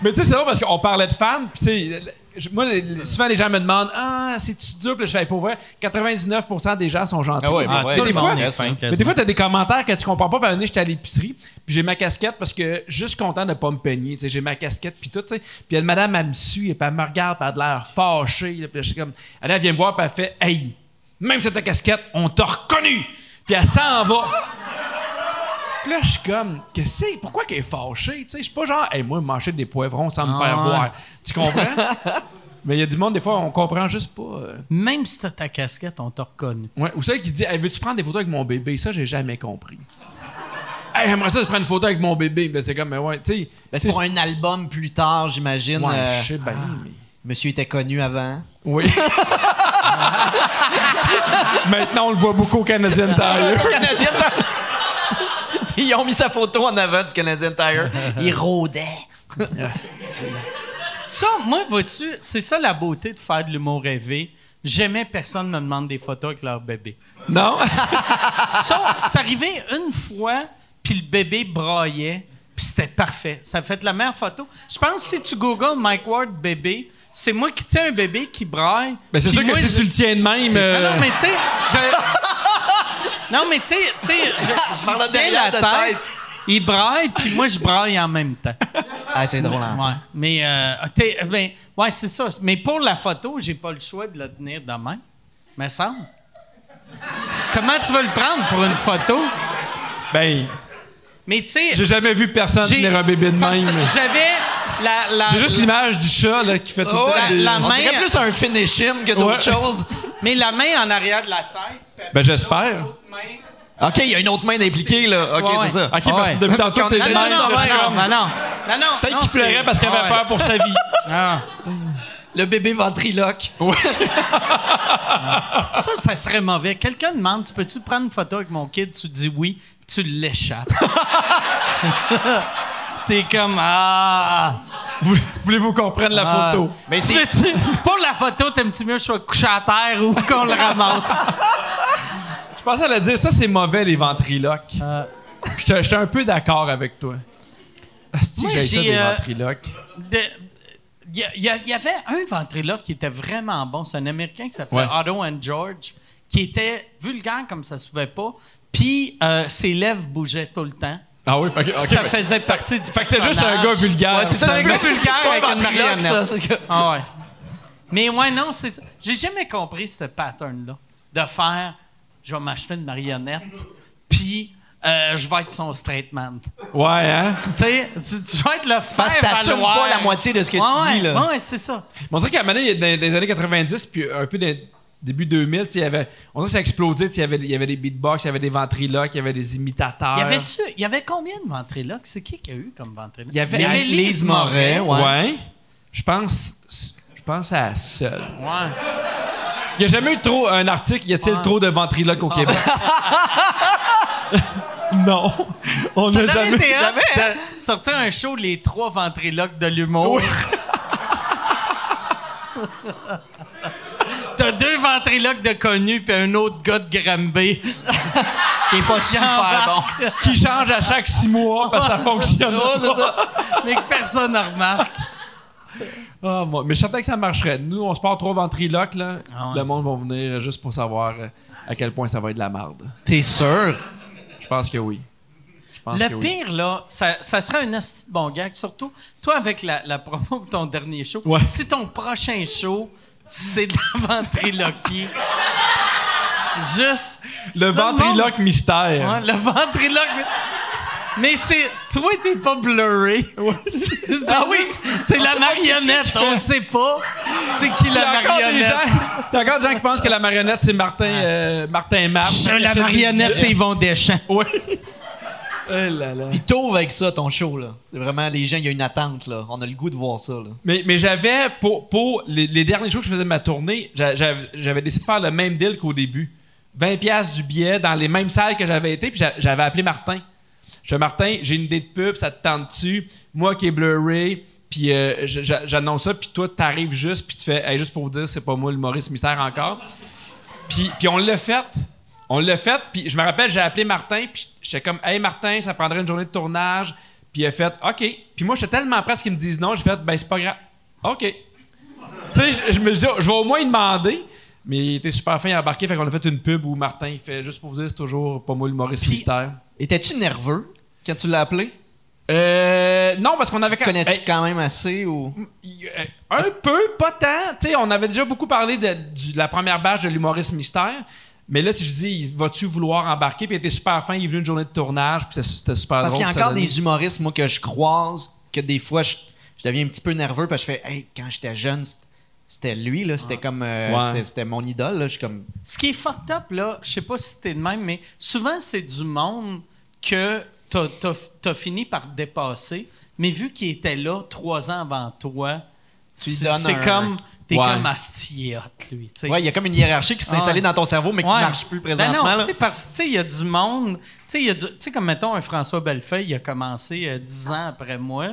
Mais tu sais, c'est drôle parce qu'on parlait de fans, puis tu sais, je- moi, souvent les gens me demandent Ah, c'est-tu dur? Puis je fais pour vrai. 99% des gens sont gentils. Ah ouais, Ah, ouais. des fois, Mais des fois, t'as des commentaires que tu comprends pas. Puis un j'étais à l'épicerie, puis j'ai ma casquette parce que juste content de pas me peigner. J'ai ma casquette, puis tout, tu sais. Puis il y a une madame, elle me suit, et puis elle me regarde, puis elle a de l'air fâchée. là. Puis je suis comme, elle, elle vient me voir, puis elle fait Hey, même sur ta casquette, on t'a reconnu! Puis elle s'en va. Puis là, je suis comme, que c'est? Pourquoi qu'elle est fâchée? Tu sais, je suis pas genre, hey, moi, manger des poivrons sans me Ah, faire ouais. voir. Tu comprends? Mais il y a du monde, des fois, on comprend juste pas. euh. Même si t'as ta casquette, on t'a reconnu. Ouais, ou celle qui dit hey, Veux-tu prendre des photos avec mon bébé? Ça, j'ai jamais compris. Hey, j'aimerais ça de prendre une photo avec mon bébé. Ben, c'est comme, mais ouais, tu sais. Ben, c'est pour un album plus tard, j'imagine. Ouais, euh, je sais bien, mais. Monsieur était connu avant. Oui. Maintenant, on le voit beaucoup au Tire. Canadien Tire. Ils ont mis sa photo en avant du Canadian Tire. Il rôdait. Ça, moi, vois-tu, c'est ça la beauté de faire de l'humour rêvé. Jamais personne me demande des photos avec leur bébé. non? Ça, c'est arrivé une fois, puis le bébé braillait, puis c'était parfait. Ça a fait la meilleure photo. Je pense que si tu googles Mike Ward bébé, c'est moi qui tiens un bébé qui braille. Ben, c'est sûr que moi, si je- tu le tiens de même. Euh, Non, non, mais tu sais, je... Non, mais tu sais, tu sais, je, le tiens la de tête, tête. il braille, puis moi, je braille en même temps. Ah, c'est drôle, hein? Ouais. Mais, euh, t'es- ben, ouais, c'est ça. Mais pour la photo, j'ai pas le choix de le tenir de main. Mais ça. Comment tu veux le prendre pour une photo? Ben, Mais tu sais. j'ai jamais vu personne tenir un bébé de même. J'avais la. la J'ai juste la- l'image du chat là, qui fait tout le Oh, temps. la- la On main- dirait plus un finish him que d'autres Ouais. choses. Mais la main en arrière de la tête. Ben, j'espère. Main- OK, il y a une autre main impliquée, là. OK, Ouais, c'est ça. Ok, parce que Ouais. depuis tantôt, t'es Non, non, là, non, je suis non, comme- non, non, non, non. Peut-être non, qu'il pleurait parce qu'il avait Ouais. peur pour sa vie. Ah. Le bébé ventriloque. Ça, ça serait mauvais. Quelqu'un demande, tu peux-tu prendre une photo avec mon kid? Tu dis oui, puis tu l'échappes. T'es comme, ah... Vous- Voulez-vous qu'on prenne la Ah. photo? Mais veux-tu- pour la photo, t'aimes-tu mieux que je sois couché à terre ou qu'on le ramasse? Je pensais à le dire, ça c'est mauvais les ventriloques. Euh. J'étais un peu d'accord avec toi. Moi, j'ai ça des euh, ventriloques. Il y, a- il y a- il y avait un ventriloque qui était vraiment bon. C'est un Américain qui s'appelait Ouais. Otto and George, qui était vulgaire comme ça se pouvait pas. Puis euh, ses lèvres bougeaient tout le temps. Ah oui, fait que, ok, ça faisait partie du fait que c'est juste un gars vulgaire. Ouais, c'est ça, un gars plus- vulgaire avec un une ventriloque, marionnette. ça, c'est que- Ah ouais. Mais ouais, non, c'est ça. J'ai jamais compris ce pattern-là. De faire, je vais m'acheter une marionnette, puis euh, je vais être son straight man. Ouais, hein? tu sais, tu, tu vas être le faire Parce que t'assumes pas la moitié de ce que tu Ouais, dis, là. Ouais, c'est ça. Mais on dirait qu'à un moment donné, dans, dans les années 90, puis un peu dans début 2000, tu sais, il y avait, on dirait que ça a explosé. tu sais, Il y avait, il y avait des beatbox, il y avait des ventriloques, il y avait des imitateurs. Y avait-tu, il y avait combien de ventriloques? C'est qui qui a eu comme ventriloque? Il y avait, Lise Moret. ouais. Ouais. Je pense, je pense à la seule. Ouais. Il n'y a jamais eu trop un article, y a-t-il trop de ventriloques au Québec? non. On n'a jamais. été jamais, de sortir un show Les trois ventriloques de l'humour. T'as deux ventriloques de connus puis un autre gars de Granby. Qui est pas super bon. Qui change à chaque six mois parce que ça fonctionne. Pas. ça. Mais que personne ne remarque. Ah, moi, mais je sentais que ça marcherait. Nous, on se part trop ventriloques, là. Ah ouais. Le monde va venir juste pour savoir euh, à quel point ça va être de la marde. T'es sûr? Je pense que oui. Le que oui. pire, là, ça, ça serait un asti de bon gag. Surtout, toi, avec la, la promo pour ton dernier show. Ouais. Si ton prochain show, c'est de la ventriloquie. Juste. Le ventriloque mystère. Ouais, le ventriloque. Mais c'est. Toi, t'es pas blurry. C'est Ah oui. C'est la marionnette. On sait pas c'est qui Il y, a la encore des marionnette. gens, il y a encore des gens qui pensent que la marionnette, c'est Martin, euh, Martin. Je- La marionnette, c'est Yvon Deschamps. Oui. Eh là là. Puis t'ouvres avec ça, ton show, là. C'est vraiment, les gens, il y a une attente, là. On a le goût de voir ça, là. Mais, mais j'avais, pour, pour les, les derniers shows que je faisais de ma tournée, j'a- j'avais décidé de faire le même deal qu'au début. 20$ piastres du billet dans les mêmes salles que j'avais été, puis j'a- j'avais appelé Martin. Je fais Martin, j'ai une idée de pub, ça te tente-tu? Moi qui est blurry, puis euh, j'annonce ça, puis toi, t'arrives juste, puis tu fais, Hey, juste pour vous dire, c'est pas moi le Maurice Mystère encore. Puis, puis on l'a fait. On l'a fait, puis je me rappelle, j'ai appelé Martin, puis j'étais comme, hey Martin, ça prendrait une journée de tournage. Puis il a fait, OK. Puis moi, j'étais tellement prêt à ce qu'ils me disent non, j'ai fait, ben c'est pas grave. OK. Tu sais, je, me dis, je vais au moins demander. Mais il était super fin, il a embarqué, fait qu'on a fait une pub où Martin, il fait, juste pour vous dire, c'est toujours pas moi le Maurice Mystère. Étais-tu nerveux quand tu l'as appelé? Euh, non, parce qu'on avait Tu connais-tu Hey, quand même assez ou? euh, un peu, pas tant. Tu sais, on avait déjà beaucoup parlé de, du- de la première batch de l'humoriste mystère. Mais là, tu je dis, vas-tu vouloir embarquer? Puis il était super fin, il est venu une journée de tournage, puis c'était- c'était super Parce drôle. qu'il y a ça encore donnait- des humoristes, moi, que je croise, que des fois, je, je deviens un petit peu nerveux parce que je fais, hey, quand j'étais jeune, c't- c'était lui, là. C'était comme. euh, Ouais. c'était- C'était mon idole, là. Je suis comme. Ce qui est fucked up, là, je sais pas si t'es de même, mais souvent, c'est du monde que t'as as, fini par dépasser, mais vu qu'il était là trois ans avant toi, Tu c'est un- comme. T'es Ouais. comme lui. tu. Ouais, il y a comme une hiérarchie qui s'est Ah installée dans ton cerveau, mais qui Ouais. marche plus Ben présentement, non, là. tu parce que, tu sais, il y a du monde. Tu sais, tu comme mettons un François Bellefeuille, il a commencé euh, dix ans après moi,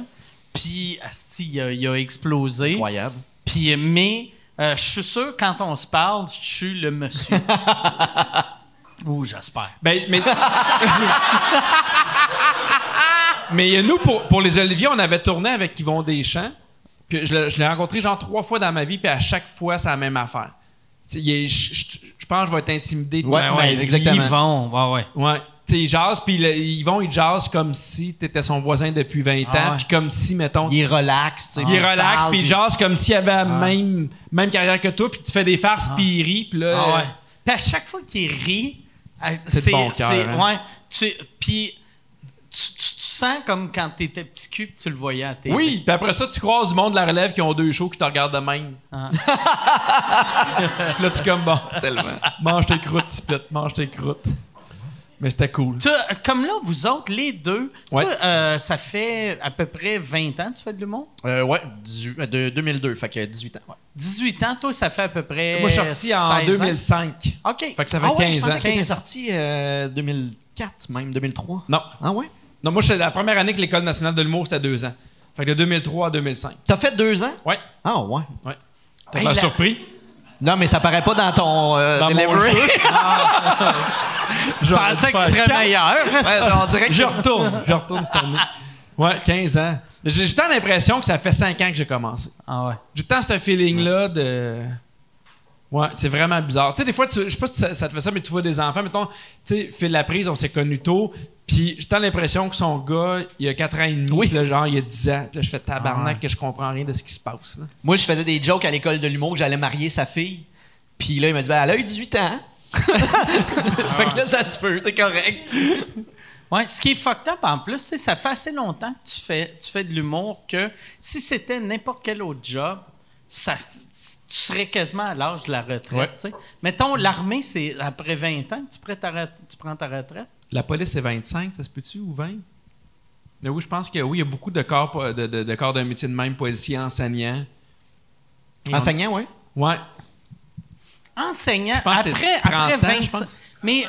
puis asti, il a, il a explosé. Incroyable. Puis, mais euh, je suis sûr, quand on se parle, je suis le monsieur. Ou j'espère. Ben, mais. mais euh, nous, pour, pour les Oliviers, on avait tourné avec Yvon Deschamps. Puis je, l'ai- je l'ai rencontré genre trois fois dans ma vie, puis à chaque fois, c'est la même affaire. Je je- je pense que je vais être intimidé de Ouais, ma ouais, vie. exactement. Yvon, ouais, ouais. Ouais. Tu sais, il jase, puis Yvon, il jase comme si t'étais son voisin depuis 20 ans, Ah ouais. puis comme si, mettons, Il est relax, tu sais. il est relax, puis il jase comme s'il avait la même, même carrière que toi, puis tu fais des farces, puis il rit, puis là... Ah ouais. Puis à chaque fois qu'il rit, euh, C'est de bon cœur, c'est- hein. Ouais. Tu, puis tu, tu- tu sens comme quand t'étais petit cul, tu le voyais à télé. Oui, puis après ça, tu croises du monde de la relève qui ont deux shows qui te regardent de même. Ah. Puis là, tu es comme, bon, Tellement. mange tes croûtes, Tipette, mange tes croûtes. Mais c'était cool. Tu- comme là, vous autres, les deux, Ouais. toi, euh, ça fait à peu près 20 ans que tu fais de l'humour? Euh, ouais, 18 euh, de 2002, fait que 18 ans. Ouais. 18 ans, toi, ça fait à peu près. Moi, je suis sorti en 16 ans. 2005. OK. Fait que ça fait Ah ouais, 15 je pensais ans. que t'étais sorti euh, 2004, même 2003. Non. Ah ouais? Non, moi, c'est la première année que l'École nationale de l'humour, c'était deux ans. Fait que de 2003 à 2005. T'as fait deux ans? Ouais, Ah ouais. ouais. T'as Hey, la- surpris? Non, mais ça paraît pas dans ton euh, Dans mon delivery. jeu. Je pensais que tu serais meilleur. Ouais, on dirait que Je retourne. Je retourne cette année. Ouais, 15 ans. J'ai tant l'impression que ça fait 5 ans que j'ai commencé. Ah ouais. J'ai tant ce feeling-là de. Ouais, c'est vraiment bizarre. Tu sais, des fois, tu- je sais pas si ça, ça te fait ça, mais tu vois des enfants, mettons, tu sais, Phil Laprise, on s'est connus tôt, puis j'ai tant l'impression que son gars, il a 4 ans et demi, Oui. puis là, genre, il a 10 ans, puis là, je fais tabarnak Ah ouais. que je comprends rien de ce qui se passe, là. Moi, je faisais des jokes à l'école de l'humour que j'allais marier sa fille. Puis là, il m'a dit, ben, elle a eu 18 ans. hein? fait que là, ça se peut, c'est correct. Ouais, ce qui est fucked up en plus, c'est ça fait assez longtemps que tu fais, tu fais de l'humour que si c'était n'importe quel autre job, ça, tu serais quasiment à l'âge de la retraite. Ouais. tu sais. Mettons, l'armée, c'est après 20 ans que tu, prends ta ret- tu prends ta retraite. La police, c'est 25, ça se peut-tu, ou 20? Mais oui, je pense que oui, il y a beaucoup de corps de, de, de corps d'un métier de même, policier, enseignant. Enseignant, ouais. Ouais. Enseignant, Je pense que c'est après, 30 après ans, 25. je pense. Mais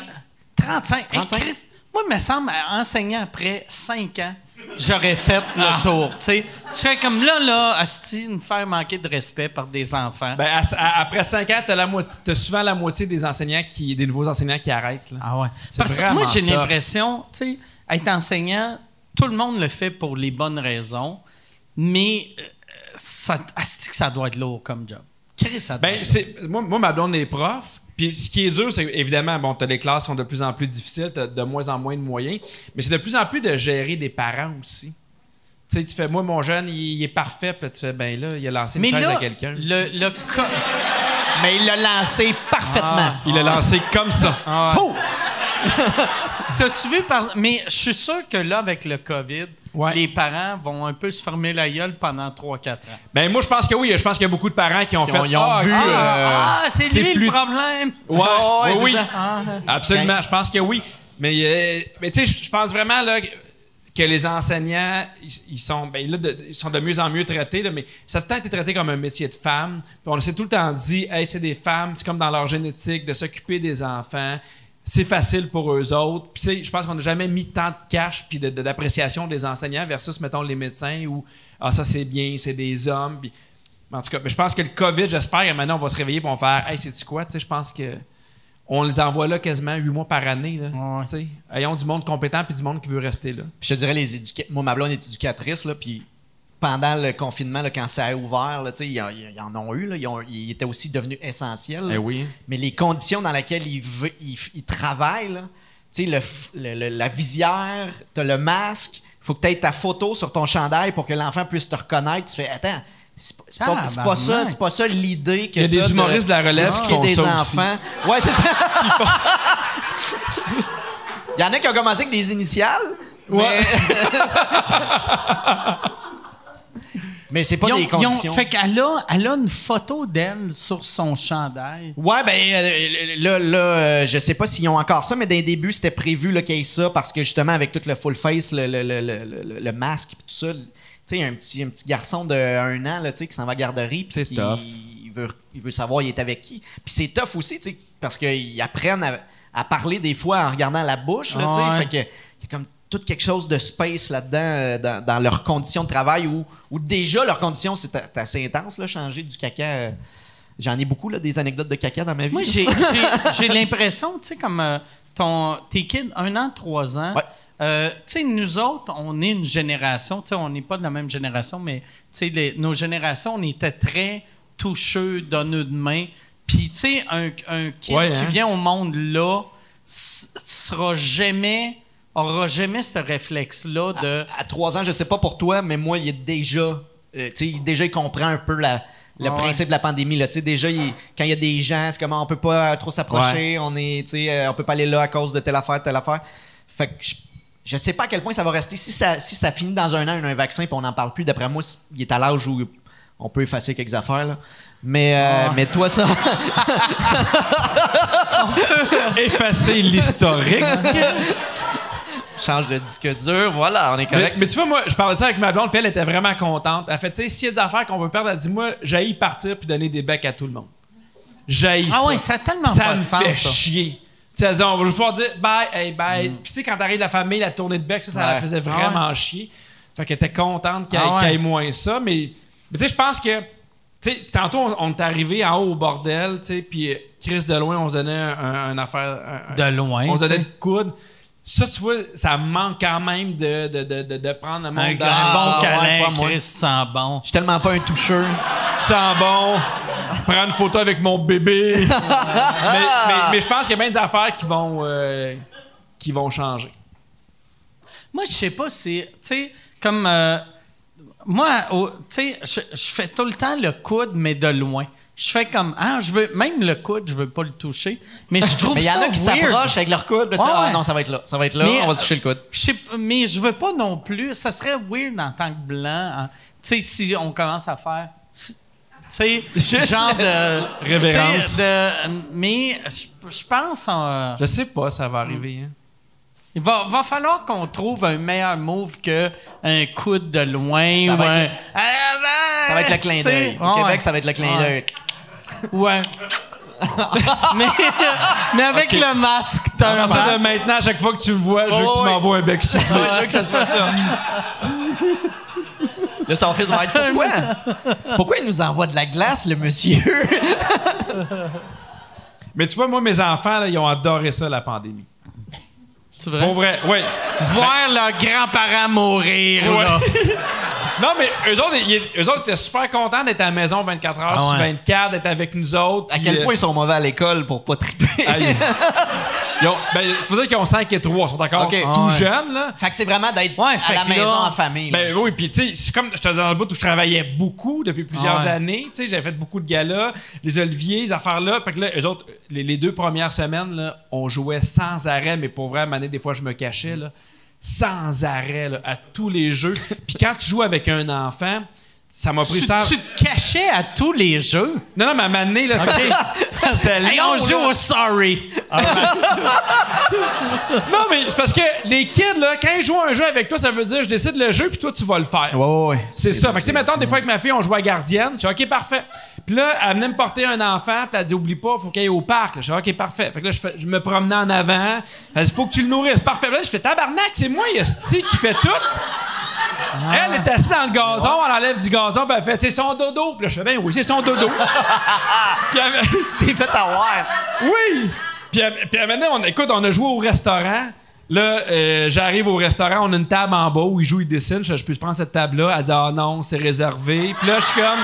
35. Hey, 35? Chris, moi, il me semble, enseignant après 5 ans, j'aurais fait Ah. le tour. Tu sais, je serais comme là, là, Asti, me faire manquer de respect par des enfants. Ben, à- à- après 5 ans, t'as, la moitié, t'as souvent la moitié des enseignants qui, des nouveaux enseignants qui arrêtent, là. Ah ouais. C'est Parce que vraiment moi, j'ai tough. l'impression, tu sais, être enseignant, tout le monde le fait pour les bonnes raisons, mais euh, ça, asti que ça doit être lourd comme job. Chris, ça doit Ben, être- c'est, moi, moi, ma blonde est prof, Puis ce qui est dur, c'est évidemment, bon, t'as les classes qui sont de plus en plus difficiles, t'as de moins en moins de moyens, mais c'est de plus en plus de gérer des parents aussi. Tu sais, tu fais, moi, mon jeune, il, il est parfait, puis tu fais, ben là, il a lancé une Mais chaise là, à quelqu'un. le, le co- Mais il l'a lancé parfaitement. Il l'a lancé comme ça. Faux! T'as-tu vu par... Mais je suis sûr que là, avec le COVID, Ouais. les parents vont un peu se fermer la gueule pendant 3-4 ans. Ben moi, je pense que oui. Je pense qu'il y a beaucoup de parents qui ont Ils fait. ont, ils ont Ah, vu. ah, euh, Ah, c'est lui plus- le problème! Ouais, Ouais, oui, c'est oui. ça. Ah, Absolument, je pense que oui. Mais, euh, mais tu sais, je- pense vraiment là, que les enseignants, ils, sont, ben, là, de, ils sont de mieux en mieux traités, là, mais ça a tout le temps été traité comme un métier de femme. Puis on s'est tout le temps dit, hey, c'est des femmes, c'est comme dans leur génétique de s'occuper des enfants. C'est facile pour eux autres. Puis je pense qu'on n'a jamais mis tant de cash puis de- de- d'appréciation des enseignants versus, mettons, les médecins où, ah, ça c'est bien, c'est des hommes. Puis, en tout cas, je pense que le COVID, j'espère que maintenant on va se réveiller et on va faire, hey, c'est-tu quoi? Tu sais, je pense que on les envoie là quasiment huit mois par année. Là, Ouais. tu sais. Ayons du monde compétent puis du monde qui veut rester là. Puis je te dirais, les éduca- moi, ma blonde est éducatrice, là, puis pendant le confinement, là, quand ça a ouvert, là, tu ils, en- ils en ont eu, là, ils, ont- ils étaient aussi devenus essentiels. Eh oui. Mais les conditions dans lesquelles ils, travaillent, là, tu sais, le f- le- le- la visière, t'as le masque, il faut que tu aies ta photo sur ton chandail pour que l'enfant puisse te reconnaître. Tu fais, attends, c'est pas, ça, c'est pas ça l'idée que Il y a des humoristes de la relève qui font des ça aussi. enfants. Ouais, c'est ça. Il y en a qui ont commencé avec des initiales. Mais, mais c'est pas ont- des ont- fait qu'elle a, elle a une photo d'elle sur son chandail. Ouais, ben euh, là, là euh, je sais pas s'ils ont encore ça, mais dans les débuts, c'était prévu là, qu'il y ait ça parce que justement, avec tout le full face, le, le, le, le, le- le masque, puis tout ça, tu sais, un petit, un petit garçon de un an là, tu sais, qui s'en va à la garderie, puis C'est qui tough. il veut, il veut savoir il est avec qui. Puis c'est tough aussi, tu sais, parce qu'ils apprennent à, à parler des fois en regardant la bouche, là, tu sais, ouais. fait que il y a comme tout quelque chose de space là-dedans euh, dans, dans leurs conditions de travail ou ou déjà leurs conditions c'est assez intense là, changer du caca. euh, J'en ai beaucoup là, des anecdotes de caca dans ma vie. Moi, j'ai, l'impression, tu sais, comme euh, ton, tes kids, un an, trois ans, Ouais. euh, tu sais, nous autres, on est une génération, tu sais, on n'est pas de la même génération, mais, tu sais, nos générations, on était très toucheux, donneux de main. Puis, tu sais, un, un kid Ouais, qui hein? vient au monde là sera jamais, aura jamais ce réflexe-là de... à trois ans, je sais pas pour toi, mais moi, il est déjà, euh, tu sais, il- déjà il comprend un peu la, le Ah ouais. principe de la pandémie. Là, Tu sais, déjà, il- quand il y a des gens, c'est comme on peut pas trop s'approcher, on est, tu sais, euh, on peut pas aller là à cause de telle affaire, telle affaire. Fait que je, je sais pas à quel point ça va rester. Si ça, si ça finit dans un an, un vaccin, puis on n'en parle plus, d'après moi, il est à l'âge où on peut effacer quelques affaires. Là. Mais, euh, mais toi, ça. Effacer l'historique. change le disque dur, voilà, on est correct. mais tu vois, moi, je parlais de ça avec ma blonde, puis elle était vraiment contente. Elle fait, tu sais, s'il y a des affaires qu'on veut perdre, elle dit, moi, j'aille partir puis donner des becs à tout le monde. J'aille Ah ça. ouais, ça a tellement ça pas me de sens, fait ça. chier. Tu sais, on va juste pouvoir dire bye, hey, bye. Puis tu sais, quand t'arrives la famille, la tournée de bec, ça, ça la faisait vraiment chier. Fait qu'elle était contente qu'il y, ait- Ah ouais. qu'il y ait moins ça. Mais, mais tu sais, je pense que, tu sais, tantôt, on, on est arrivé en haut au bordel, tu sais, puis euh, Chris de loin, on se donnait un, un- un affaire. un- De loin, On se donnait tu le coude. Ça, tu vois, ça me manque quand même de, de, de, de, de prendre le monde Un, dans- un bon ouais, câlin. Chris sent bon. Je suis tellement pas un toucheur. Tu sens bon, prendre une photo avec mon bébé. mais, mais, mais je pense qu'il y a bien des affaires qui vont, euh, qui vont changer. Moi, je sais pas si. Tu sais, comme. euh, moi, tu sais, je, je fais tout le temps le coude, mais de loin. Je fais comme. Ah, je veux. Même le coude, je veux pas le toucher. Mais je trouve Mais il y en a qui s'approchent avec leur coude. Ouais, ah non, ça va être là. Ça va être là, Mais, on va toucher le coude. Je sais mais je veux pas non plus. Ça serait weird en tant que blanc. hein. Tu sais, si on commence à faire. Tu sais, genre de. Révérence. de- mais je, je pense. euh, Je sais pas, ça va arriver. hein. Il va, va falloir qu'on trouve un meilleur move que un coude de loin Ça ou va être un. le- Ah, ben, Ça va être le clin d'œil. Au ouais. Québec, ça va être le clin Ouais. d'œil. Ouais. mais, mais avec le masque, t'as À un partir de masque. maintenant, à chaque fois que tu me vois, je veux que tu oui. m'envoies un bec. Ouais, je veux que ça se passe ça. Là, son fils va être pourquoi? Pourquoi il nous envoie de la glace, le monsieur? Mais tu vois, moi, mes enfants, là, ils ont adoré ça, la pandémie. C'est vrai? Pour vrai, oui. Voir leurs grands-parents mourir, Ouais. là. Non, mais eux autres, ils, eux autres étaient super contents d'être à la maison 24 heures Ah sur ouais. 24, d'être avec nous autres. À puis, quel euh, point ils sont mauvais à l'école pour pas triper? ah, ils- ils ont- ben, faut dire qu'ils ont 5 et 3, ils sont encore Ok. tout Ah ouais. jeunes, là. fait que c'est vraiment d'être Ouais, à la maison là- en famille. là. Ben oui, puis tu sais, c'est comme je te disais dans le bout où je travaillais beaucoup depuis plusieurs Ouais. années. Tu sais, j'avais fait beaucoup de galas, les oliviers, les affaires-là. Fait que là, eux autres, les, les deux premières semaines, là, on jouait sans arrêt, mais pour vrai, à des fois, je me cachais, là, sans arrêt, là, à tous les jeux. Puis quand tu joues avec un enfant, ça m'a pris Tu, temps. tu te cachais à tous les jeux? Non, non, mais à un moment donné, là, c'était Hey, long, on joue là. au Sorry. Non, mais c'est parce que les kids, là, quand ils jouent à un jeu avec toi, ça veut dire je décide le jeu, puis toi, tu vas le faire. Ouais, ouais, ouais. C'est ça. Fait que, tu sais, mettons, des fois, avec ma fille, on jouait à gardienne. Je dis, OK, parfait. Puis là, elle venait me porter un enfant, puis elle dit, oublie pas, faut qu'il aille au parc. Je dis, OK, parfait. Fait que là, je, fais- je me promenais en avant. Elle dit, faut que tu le nourrisses. Parfait. Là, je fais, tabarnak, c'est moi, Yasti, qui fait tout. Elle est assise dans le gazon, elle enlève du gazon, puis elle fait, c'est son dodo. Puis là, je fais, ben oui, c'est son dodo. puis elle, fait oui! Puis, puis donné, on, écoute, on a joué au restaurant. Là, euh, j'arrive au restaurant, on a une table en bas où ils jouent, ils dessinent. Je, je peux prendre cette table-là? Elle dit Ah non, c'est réservé. Puis là, je suis comme.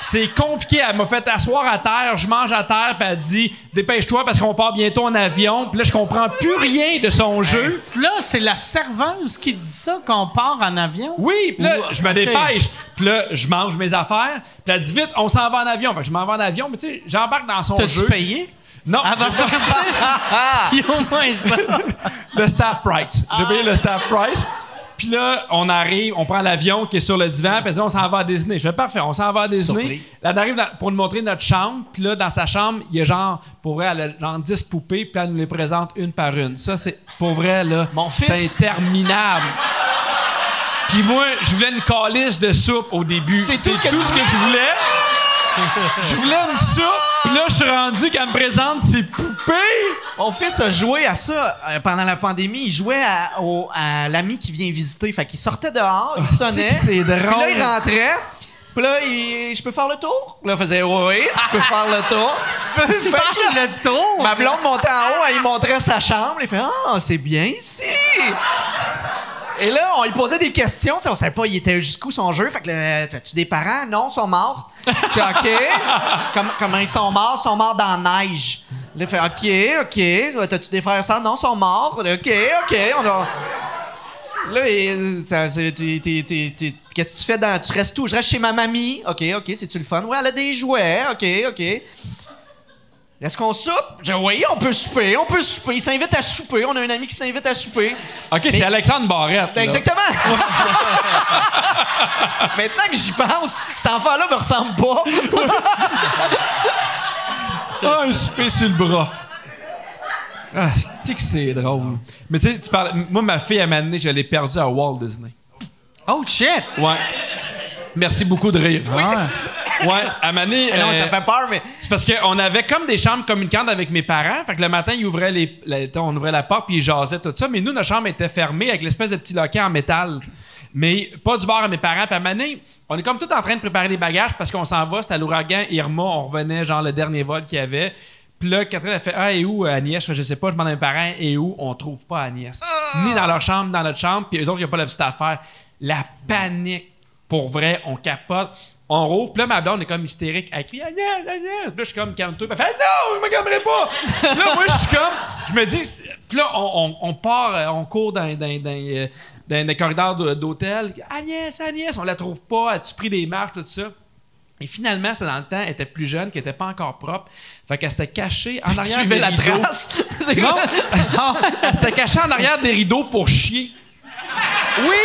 C'est compliqué. Elle m'a fait asseoir à terre, je mange à terre, puis elle dit Dépêche-toi parce qu'on part bientôt en avion. Puis là, je comprends plus rien de son jeu. Là, c'est la serveuse qui dit ça qu'on part en avion? Oui, puis là, je me dépêche. Puis là, je mange mes affaires. Puis elle dit Vite, on s'en va en avion. Fait que je m'en vais en avion, mais tu sais, j'embarque dans son T'as-tu jeu. payé? Non, Avant de partir? Il y a au moins ça. le staff price. J'ai payé le staff price. Puis là, on arrive, on prend l'avion qui est sur le divan, puis on s'en va à Disney. Je fais parfait, on s'en va à Disney. Surpris. Là, on arrive dans- pour nous montrer notre chambre, puis là, dans sa chambre, il y a genre, pour vrai, elle a genre 10 poupées, puis elle nous les présente une par une. Ça, c'est, pour vrai, là, Mon c'est fils- interminable. Puis moi, je voulais une calice de soupe au début. C'est tout ce que tu je voulais. je voulais une soupe, puis là, je suis rendu qu'elle me présente ses poupées. Mon fils a joué à ça euh, pendant la pandémie. Il jouait à, au- à l'ami qui vient visiter. Fait qu'il sortait dehors, il sonnait. Ah, c'est drôle. Puis là, il rentrait. Puis là, il- je peux faire le tour? Là, il faisait oui, tu peux faire le tour. Tu peux faire le tour? Ma blonde montait en haut, elle lui montrait sa chambre. Il fait Ah, c'est bien ici. Et là, on lui posait des questions. Tu sais, on savait pas, il était jusqu'où son jeu. Fait que là, t'as-tu des parents? Non, ils sont morts. Dis OK. Comme- comment ils sont morts? Ils sont morts dans la neige. Là, il fait OK, OK. T'as-tu des frères et sœurs? Non, ils sont morts. OK, OK. On a. Là, qu'est-ce que tu fais dans. Tu restes où? Je reste chez ma mamie. OK, OK, c'est-tu le fun? Ouais, elle a des jouets. OK, OK. Est-ce qu'on soupe? Je oui, on peut souper, on peut souper. Il s'invite à souper. On a un ami qui s'invite à souper. OK, c'est Alexandre Barrette. là. Exactement. Maintenant que j'y pense, cet enfant-là me ressemble pas. Ah, un souper sur le bras. Ah, c'est que c'est drôle? Mais tu sais, tu parles. Moi, ma fille, à donné, je l'ai perdue à Walt Disney. Oh shit! Ouais. Merci beaucoup de rire. Ah. Ouais, à moment donné, non, euh, ça fait peur, mais. C'est parce qu'on avait comme des chambres communicantes avec mes parents. Fait que le matin, ils ouvraient les, on ouvrait la porte puis ils jasaient tout ça. Mais nous, notre chambre était fermée avec l'espèce de petit loquet en métal. Mais pas du bord à mes parents. Puis à donné, on est comme tout en train de préparer les bagages parce qu'on s'en va. C'était à l'ouragan Irma. On revenait, genre, le dernier vol qu'il y avait. Puis là, Catherine a fait Ah, et où euh, Agnès? Je sais pas, je demande à mes parents Et où? On trouve pas Agnès. Ni dans leur chambre, ni dans notre chambre. Puis eux autres, il n'y a pas la petite affaire. La panique. Pour vrai, on capote. On rouvre. Puis là, ma blonde est comme hystérique. Elle crie Agnès, Agnès. Puis là, je suis comme calme-toi. Elle fait Non, je me calmerai pas. Puis là, moi, je suis comme. Je me dis. Puis là, on, on- on part, euh, on court dans, dans, dans, euh, dans corridors d'hôtel. Agnès, Agnès, on la trouve pas. As-tu pris des marches, tout ça? Et finalement, c'était dans le temps, elle était plus jeune, qu'elle était pas encore propre. Fait qu'elle s'était cachée en arrière des la rideaux. trace? Non, elle s'était cachée en arrière des rideaux pour chier. Oui!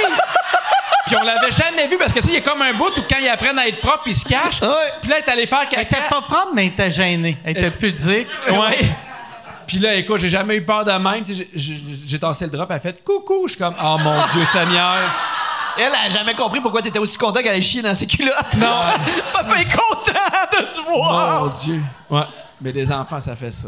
Puis on l'avait jamais vu parce que tu sais, il y a comme un bout où quand ils apprennent à être propres, ils se cachent. Ouais. Puis là, elle est allée faire Elle était caca. pas propre, mais elle était gênée. Elle était pudique. Ouais. Puis là, écoute, j'ai jamais eu peur de même. J'ai- tassé le drap, elle a fait coucou. Je suis comme, oh mon Dieu Seigneur. Elle a jamais compris pourquoi t'étais aussi content qu'elle ait chié dans ses culottes. Non. Est content de te voir. Mon Dieu. Ouais. Mais des enfants, ça fait ça.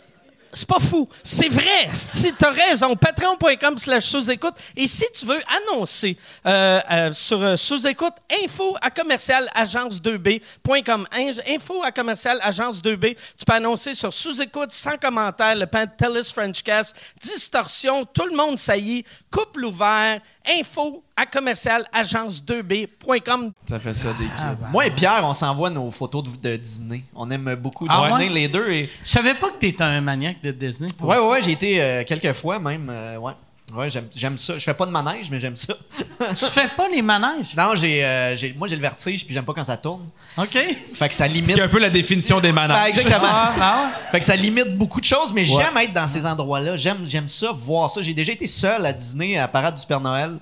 C'est pas fou. C'est vrai. Si tu as raison, patreon.com slash sous-écoute. Et si tu veux annoncer euh, euh, sur euh, sous-écoute, info à commercial agence2b.com. In- Info à commercial agence2b. Tu peux annoncer sur sous-écoute, sans commentaire, le Pantelis Frenchcast, distorsion, tout le monde saillit, couple ouvert, info à commercial agence2b.com. Ça fait ça des Ah. Moi et Pierre, on s'envoie nos photos de, de dîner. On aime beaucoup Ah dîner ouais? les deux. Et... Je savais pas que t'étais un maniaque de Disney. toi Ouais, ouais, ouais, j'ai été euh, quelques fois même. euh, ouais, ouais j'aime, j'aime ça. Je fais pas de manège, mais j'aime ça. Tu fais pas les manèges? non, j'ai, euh, j'ai- moi j'ai le vertige, puis j'aime pas quand ça tourne. OK? Fait que ça limite. qui est un peu la définition des Ben, manèges. exactement. Ah, ah. Fait que ça limite beaucoup de choses, mais j'aime être dans ces endroits-là. J'aime, j'aime ça, voir ça. J'ai déjà été seul à Disney à la parade du Père Noël.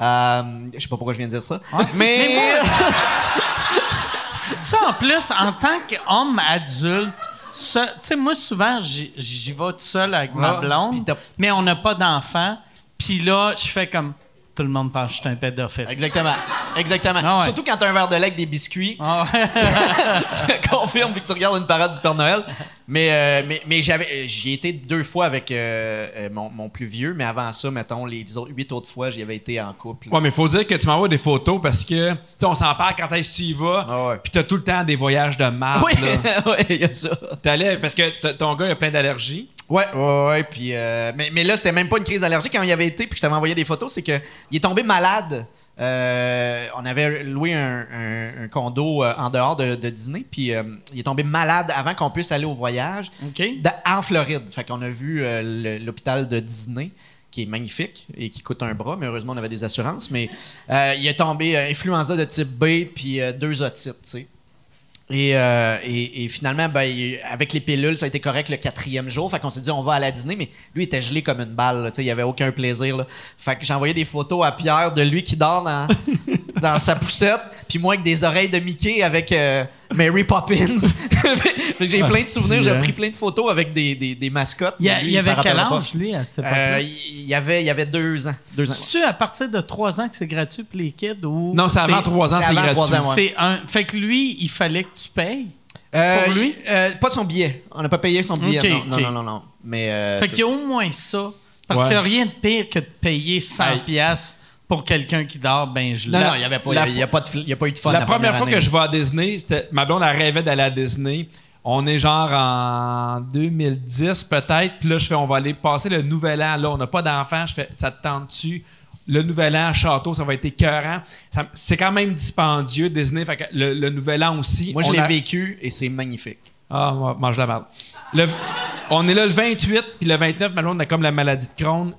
Euh, je sais pas pourquoi je viens de dire ça. Mais, Mais moi- Ça, en plus, en tant qu'homme adulte, tu sais, moi, souvent, j'y vais tout seul avec ma blonde, mais on n'a pas d'enfant. Puis là, je fais comme tout le monde pense que je suis un pédophile. Exactement. Exactement. Ah ouais. Surtout quand t'as un verre de lait avec des biscuits. Ah ouais. je confirme que tu regardes une parade du Père Noël. Mais, euh, mais, mais j'avais, euh, j'y ai été deux fois avec euh, mon, mon plus vieux, mais avant ça, mettons, les autres- huit autres fois, j'y avais été en couple. Ouais, mais faut dire que tu m'envoies des photos parce que, tu sais, on s'en parle quand est-ce que tu y vas. Ah ouais. Puis t'as tout le temps des voyages de marde, Oui, il y a ça. T'allais, parce que ton gars, il a plein d'allergies. Ouais, ouais, ouais. Puis, euh, mais, mais là, c'était même pas une crise d'allergie quand il y avait été, puis je t'avais envoyé des photos, c'est que il est tombé malade. Euh, on avait loué un, un- un condo euh, en dehors de, de Disney, puis euh, il est tombé malade avant qu'on puisse aller au voyage en Floride. Fait qu'on a vu l'hôpital de Disney qui est magnifique et qui coûte un bras, mais heureusement on avait des assurances. Mais il est tombé influenza de type B puis deux otites, tu sais. Et, euh, et, finalement, ben, avec les pilules, ça a été correct le quatrième jour. Fait qu'on s'est dit, on va à la dîner, mais lui, était gelé comme une balle. il n'y avait aucun plaisir. Là. Fait que envoyé des photos à Pierre de lui qui dort dans, dans sa poussette, puis moi avec des oreilles de Mickey avec euh, Mary Poppins. Que j'ai Ah, plein de souvenirs, j'ai pris plein de photos avec des, des, des mascottes. Il y, a- mais lui, il avait quel rappellera pas. âge, lui, à cette époque-là? Euh, il y avait, il y avait deux ans. Deux ans. C'est-tu à partir de 3 ans que c'est gratuit pour les kids ou. Non, c'est avant 3 ans, c'est c'est gratuit. trois ans, ouais. C'est un. Fait que lui, il fallait que tu payes. Euh, Pour lui? euh, pas son billet. On n'a pas payé son billet. Ok, non, ok. non, non, non, non. Mais. euh, Fait qu'il y a au moins ça. Parce Ouais. n'y a rien de pire que de payer 100 Hey. piastres pour quelqu'un qui dort ben gelé. non, La- non, il n'y avait pas, la- il y a, pas de, fl- il y a pas eu de fun. La première fois année. que je vais à Disney, c'était, ma blonde, elle rêvait d'aller à Disney. On est genre en 2010 peut-être. Puis là, je fais, on va aller passer le nouvel an. Là, on n'a pas d'enfants. Je fais, ça te tente-tu? Le nouvel an, château, ça va être écœurant. Ça- c'est quand même dispendieux, Disney. Fait que le, le nouvel an aussi. Moi, je l'ai a- vécu et c'est magnifique. Ah, manger la merde. Le- on est là le 28, puis le 29, ma blonde a comme la maladie de Crohn.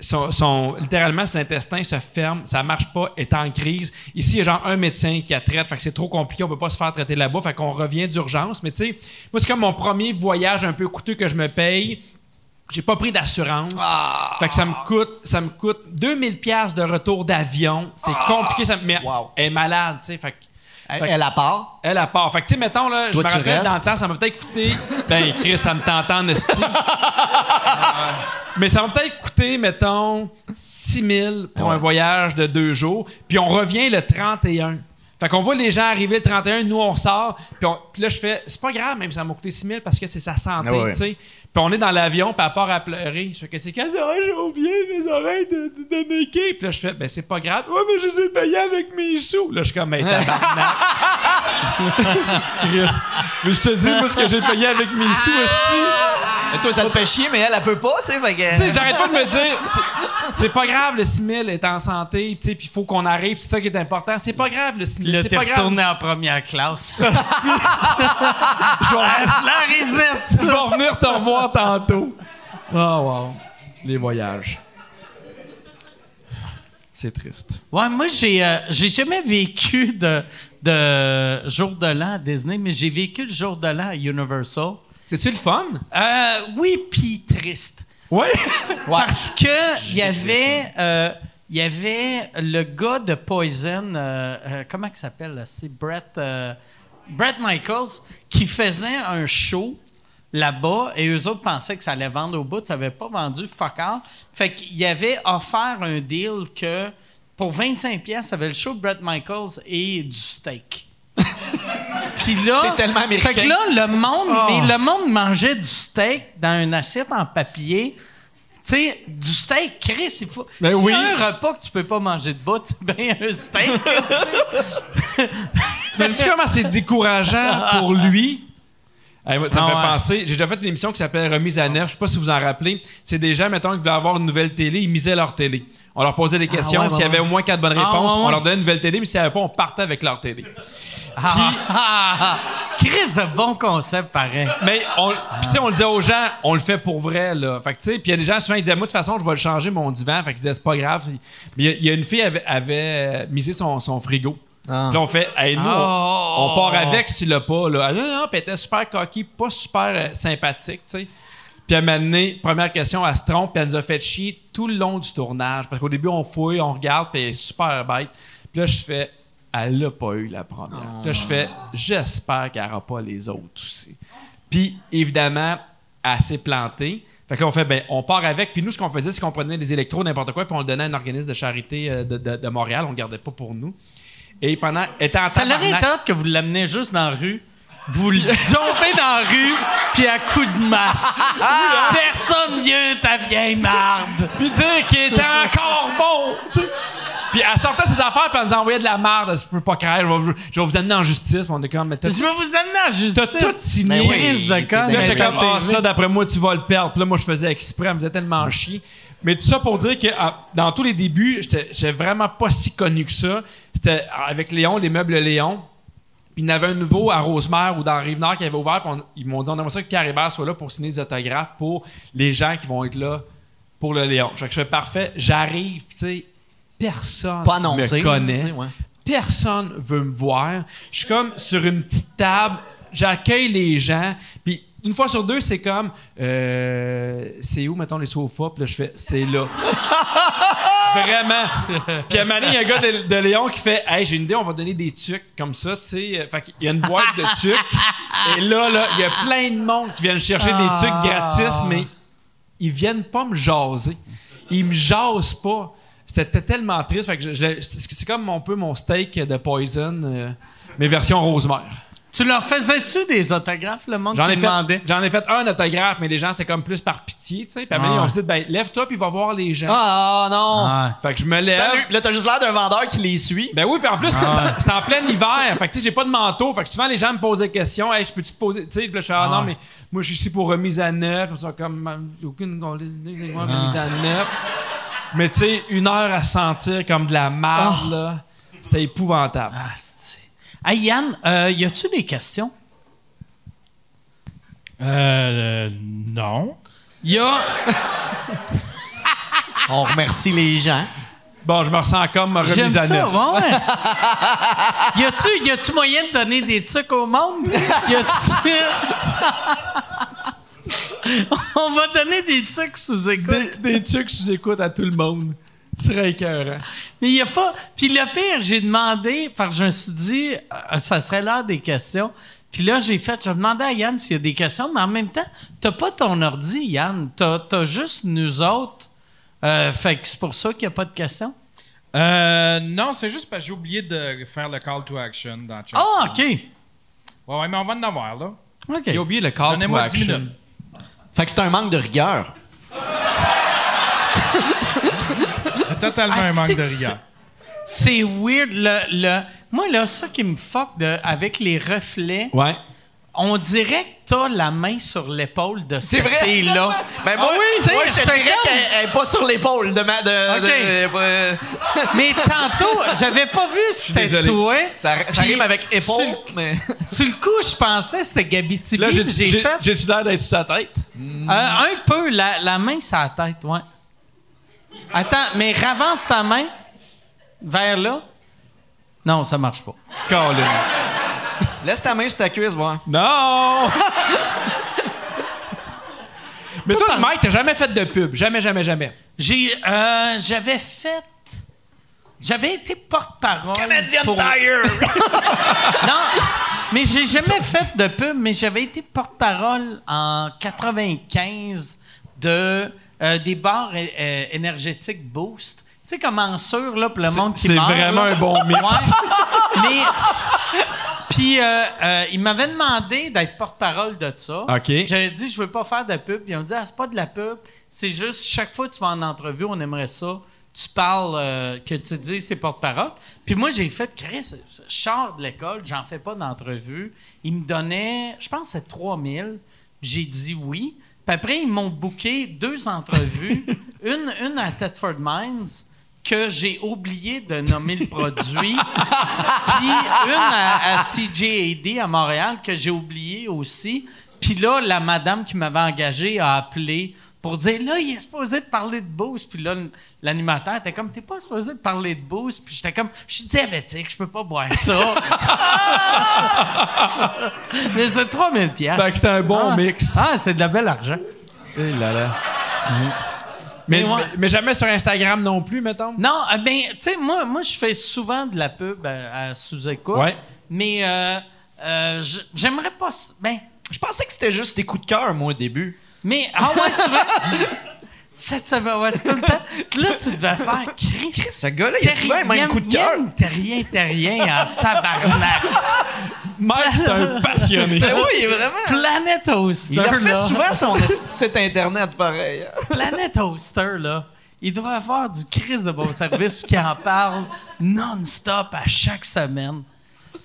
Son, son- littéralement, ses intestins se ferment, ça marche pas, est en crise. Ici, il y a genre un médecin qui la traite, fait que c'est trop compliqué, on peut pas se faire traiter là-bas, fait qu'on revient d'urgence. Mais tu sais, moi, c'est comme mon premier voyage un peu coûteux que je me paye. J'ai pas pris d'assurance. Fait que ça me coûte, ça me coûte 2000 pièces de retour d'avion. C'est compliqué, ça me mais Wow. elle est malade, tu sais, fait que Elle, elle a part. elle a part. Fait que, tu sais, mettons, là, Toi, je me rappelle restes. dans le temps, ça m'a peut-être coûté. Ben, Chris, ça me tente en esti. Euh, Mais ça m'a peut-être coûté, mettons, 6 000 pour Ouais. un voyage de deux jours. Puis on revient le 31. Fait qu'on voit les gens arriver le 31, nous on ressort. Puis, là, je fais, c'est pas grave, même ça m'a coûté 6 000 parce que c'est sa santé, Ah ouais. tu sais. Puis on est dans l'avion, puis à part à pleurer, je fais que c'est quand ça? J'ai oublié mes oreilles de, de, de Mickey. Puis là, je fais, ben c'est pas grave. Ouais, mais je les ai payés avec mes sous. Là, je suis comme, ben tabarnak. Chris. Mais je te dis, moi, ce que j'ai payé avec mes sous, esti. Mais toi, ça te fait chier, mais elle, elle peut pas, tu sais. Fait que... Tu sais, j'arrête pas de me dire, c'est- pas grave, le 6 000 est en santé, tu sais, puis il faut qu'on arrive, c'est ça qui est important. C'est pas grave, le 6 000. Là, C'est t'es retourné en première classe. Je vais revenir- je vais revenir te revoir tantôt. Oh, wow. Les voyages. C'est triste. ouais, moi, j'ai euh, j'ai jamais vécu de, de jour de l'an à Disney, mais j'ai vécu le jour de l'an à Universal. C'est-tu le fun? Euh, oui, puis triste. Ouais. Parce que il y avait, euh, il y avait le gars de Poison, euh, euh, comment il s'appelle? C'est Brett, euh, Brett Michaels, qui faisait un show là-bas et eux autres pensaient que ça allait vendre au bout, ça n'avait pas vendu fuck all. Fait qu'il avait offert un deal que pour 25 pièces, ça avait le show de Brett Michaels et du steak. Puis là, C'est tellement américain. Fait que là, le monde, mais le monde mangeait du steak dans une assiette en papier. Tu sais, du steak, Chris, il faut. Ben oui. un repas que tu peux pas manger de bout, c'est bien un steak. T'imagines comment c'est décourageant pour lui? Ça me Ah fait penser. J'ai déjà fait une émission qui s'appelle Remise à neuf. Je sais pas si vous en rappelez. C'est des gens, mettons, qui voulaient avoir une nouvelle télé, ils misaient leur télé. On leur posait des questions. ouais, ouais, S'il y avait au moins quatre bonnes Ah, réponses, on leur donnait une nouvelle télé, mais s'il n'y avait pas, on partait avec leur télé. Ah, ah, ah. Chris, de bon concept, pareil. Mais on, on le disait aux gens, on le fait pour vrai, là. Fait que, tu sais, puis il y a des gens, souvent, ils disaient, moi, de toute façon, je vais le changer, mon divan. Fait qu'ils disaient, c'est pas grave. Mais il y a- une fille avait, avait misé son, son frigo. Ah. Puis là, on fait, hey, nous, on- Oh. on, part avec si l'as pas, là. Ah, non, non, puis elle était super coquille, pas super euh, sympathique, tu sais. Puis un moment donné, première question, elle se trompe, puis elle nous a fait chier tout le long du tournage. Parce qu'au début, on fouille, on regarde, puis elle est super bête. Puis là, je fais, elle l'a pas eu la première. Puis là, je fais, j'espère qu'elle n'aura pas les autres aussi. Puis évidemment, elle s'est plantée. Fait que là, on fait, ben, on part avec. Puis nous, ce qu'on faisait, c'est qu'on prenait des électros, n'importe quoi, puis on le donnait à un organisme de charité euh, de, de- de Montréal. On ne gardait pas pour nous. Et pendant, étant en Ça été hâte que vous l'amenez juste dans la rue. Vous le tombez dans la rue, puis à coup de masse. Personne vient ta vieille marde. puis dire qu'il était encore bon. Puis elle sortait ses affaires, puis elle nous envoyait de la merde. Je peux pas craindre, je vais, vous- je vais vous amener en justice. On est comme, mais t'as Je vais vous amener en justice. T'as tout signé. Mais oui, de con, Là, j'étais comme, quand ah, t'es- ça, d'après moi, tu vas le perdre. Puis là, moi, je faisais exprès, elle me faisait tellement chier. Mais tout ça pour dire que ah, dans tous les débuts, j'étais vraiment pas si connu que ça. C'était avec Léon, les meubles Léon. Puis il y en avait un nouveau à Rosemère ou dans Rive-Nord qui avait ouvert. Puis on- ils m'ont dit, on aimerait ça que Pierre Hébert soit là pour signer des autographes pour les gens qui vont être là pour le Léon. Je fais parfait. J'arrive, tu sais, personne Pas annoncé. me connaît ouais. personne veut me voir. Je suis comme sur une petite table, j'accueille les gens, puis une fois sur deux, c'est comme euh, c'est où mettons les sofas, puis là je fais c'est là. Vraiment. Puis à donné, il y a un gars de, de Léon qui fait Hey, j'ai une idée, on va donner des tucs comme ça, tu sais. Fait qu'il y a une boîte de tucs. Et là, là, il y a plein de monde qui viennent chercher des tucs gratis, mais ils viennent pas me jaser. Ils me jasent pas. C'était tellement triste. Fait que c'est c'est comme un peu mon steak de Poison, euh, mais version Rosemère. Tu leur faisais-tu des autographes, le monde J'en ai, fait, demandait? j'en ai fait un autographe, mais les gens, c'était comme plus par pitié, tu sais. Puis donné, Ah. on se dit, ben, lève-toi, puis va voir les gens. Ah non! Ouais. Fait que je me lève. Salut! Là, t'as juste l'air d'un vendeur qui les suit. Ben oui, puis en plus, c'était- c'était en plein hiver. Fait que tu sais, j'ai pas de manteau. Fait que souvent, les gens me posent des questions. Hey, je peux-tu te poser. Tu sais, puis là, je fais, ah non, mais moi, je suis ici pour remise à neuf. Puis ils sont comme, Ah, j'ai aucune idée, c'est quoi, remise à neuf. Mais tu sais, une heure à se sentir comme de la marde, là. C'était épouvantable. Ah, c'est- Hey, Yann, euh, y a-tu des questions? Euh, non. Y a. On remercie les gens. Bon, je me ressens comme remise J'aime à ça, neuf. ouais. y a-tu, y a-tu moyen de donner des trucs au monde? Y a-tu. On va donner des trucs sous écoute. Des, des trucs sous écoute à tout le monde. Serait écœurant. Mais il y a pas. Puis le pire, j'ai demandé, parce que je me suis dit, euh, ça serait l'heure des questions. Puis là, j'ai fait, j'ai demandé à Yann s'il y a des questions, mais en même temps, t'as pas ton ordi, Yann. T'as, t'as juste nous autres. Euh, fait que c'est pour ça qu'il n'y a pas de questions. Euh, non, c'est juste parce que j'ai oublié de faire le call to action dans le chat. Ah, OK. Ouais, ouais, mais on va en avoir, là. OK. J'ai oublié le call to Donnez-moi 10 action. minutes. Fait que c'est un manque de rigueur. C'est totalement Ah, un manque de rigueur. C'est weird. Le, le- moi, là, ça qui me fuck de, avec les reflets, Ouais. on dirait que t'as la main sur l'épaule de C'est cette vrai? fille-là. Ben moi, Ah oui, moi je te dirais qu'elle elle est pas sur l'épaule de ma. De, Ok. de- Mais tantôt, j'avais pas vu si c'était toi. ça, ça rime avec épaule, sur- mais. Sur le coup, je pensais que c'était Gabi Tibi. Là, j'ai-tu l'air d'être sur sa tête? euh, un peu la, la main sur la tête, ouais. Attends, mais ravance ta main vers là. Non, ça marche pas. Colin. Laisse ta main sur ta cuisse, voir. Non! Mais Toi, Mike, t'as jamais fait de pub. Jamais, jamais, jamais. J'ai, euh, j'avais fait. J'avais été porte-parole. pour- Tire! Non, mais j'ai jamais fait de pub, mais j'avais été porte-parole en 95 de euh, des bars euh, euh, énergétiques Boost. Tu sais comment sûr là pour le monde qui c'est vraiment là? un bon mix. Ouais. mais puis euh, euh, il m'avait demandé d'être porte-parole de ça. OK. J'avais dit je veux pas faire de pub. Ils ont dit ah, c'est pas de la pub, c'est juste chaque fois que tu vas en entrevue, on aimerait ça. Tu parles, euh, que tu dis c'est porte-parole. Puis moi, j'ai fait, Chris, je sors de l'école, j'en fais pas d'entrevue. Ils me donnaient, je pense c'est 3000. J'ai dit oui. Puis après, ils m'ont booké deux entrevues. une, une à Thetford Mines, que j'ai oublié de nommer le produit. Puis une à, à CJAD à Montréal que j'ai oublié aussi. Puis là, la madame qui m'avait engagé a appelé pour dire là, il est supposé de parler de Boost. Puis là, l'animateur était comme t'es pas supposé de parler de Boost. Puis j'étais comme je suis diabétique, je peux pas boire ça. Mais c'est 3000 pièces. Fait que c'était un bon mix. Ah, c'est de la belle argent. Eh là là. Mais, Mais ouais. mais- mais jamais sur Instagram non plus, mettons? Non, euh, ben, tu sais, moi, moi je fais souvent de la pub à, à sous-écoute. Ouais. Mais euh, euh, j'aimerais pas. Ben, Je pensais que c'était juste des coups de cœur, moi, au début. Mais. Ah ouais, c'est vrai? Cette semaine, ouais, c'est tout le temps. Là, tu devais faire Chris. Ce gars-là, il a souvent même coup de cœur. T'as rien, t'as rien en tabarnak. Mike, c'est un passionné. Ben oui, il est vraiment. Planet Hoster. Il a fait là. souvent son site internet, pareil. Planet Hoster, là. Il doit avoir du Chris de bon service puis qu'il en parle non-stop à chaque semaine.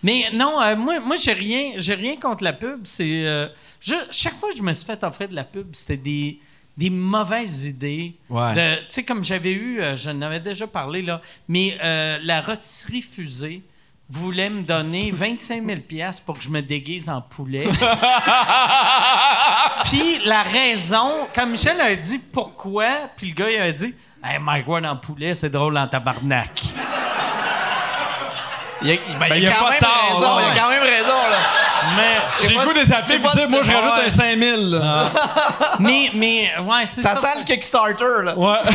Mais non, euh, moi, moi j'ai rien, j'ai rien contre la pub. C'est euh, je- chaque fois que je me suis fait offrir de la pub, c'était des, des mauvaises idées. Ouais. Tu sais, comme j'avais eu, euh, je n'avais déjà parlé là, mais euh, la rôtisserie fusée voulait me donner 25 000 pièces pour que je me déguise en poulet. Puis la raison, quand Michel a dit pourquoi, puis le gars il a dit Hey, Mike Ward en poulet, c'est drôle en tabarnak. Il a, ben, Ben, il il a a quand pas même tort, raison. Il ouais. a quand même raison, là. Mais, J'ai le goût des appeler sais et dire, moi, je rajoute ouais. un 5000. là. mais, mais, ouais, c'est ça. Ça sent le Kickstarter, là. Ouais.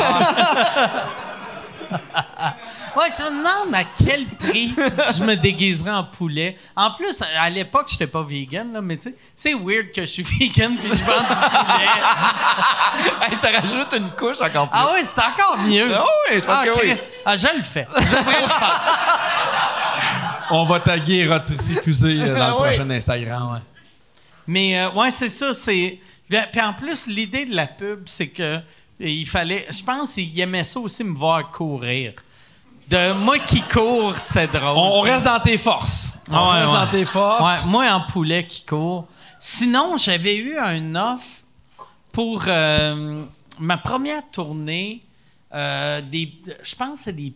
Ouais, je me demande à quel prix je me déguiserais en poulet. En plus, à l'époque, j'étais pas vegan, là, mais tu sais, c'est weird que je suis vegan puis je vends du poulet. Hey, ça rajoute une couche encore plus. Ah oui, c'est encore mieux. Ah oui, je pense Ah, que oui. Ah, je le fais. Je devrais le faire. On va taguer Rotisserie Fusée euh, dans Ah le oui. prochain Instagram. Mais euh, ouais, c'est ça. C'est Puis puis en plus, l'idée de la pub, c'est que euh, il fallait. Je pense qu'il aimait ça aussi me voir courir. De moi qui cours, c'est drôle. On, on reste dans tes forces. On Ouais, reste ouais. dans tes forces. Ouais, moi en poulet qui court. Sinon, j'avais eu un offre pour euh, ma première tournée. euh, des, je pense que c'est des.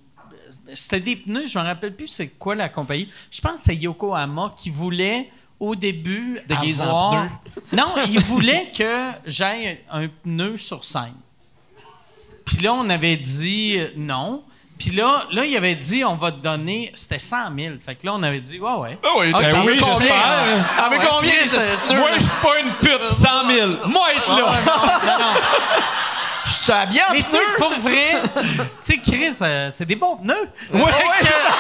C'était des pneus, je me rappelle plus c'est quoi la compagnie. Je pense que c'est Yokohama qui voulait au début Déguise en avoir... Non, il voulait que j'aille un pneu sur scène. Puis là, on avait dit euh, non. Puis là, là, il avait dit on va te donner. C'était 100 000. Fait que là, on avait dit ouais, ouais. Ah oui, Ok, t'en oui, j'espère. Ouais, combien, euh, astuces? Moi, je suis pas une pute. 100 000. Moi, être là. non, non. Je suis habillé en Mais tu sais, pour vrai, tu sais, Chris, euh, c'est des bons pneus. Ouais, ouais, c'est ça.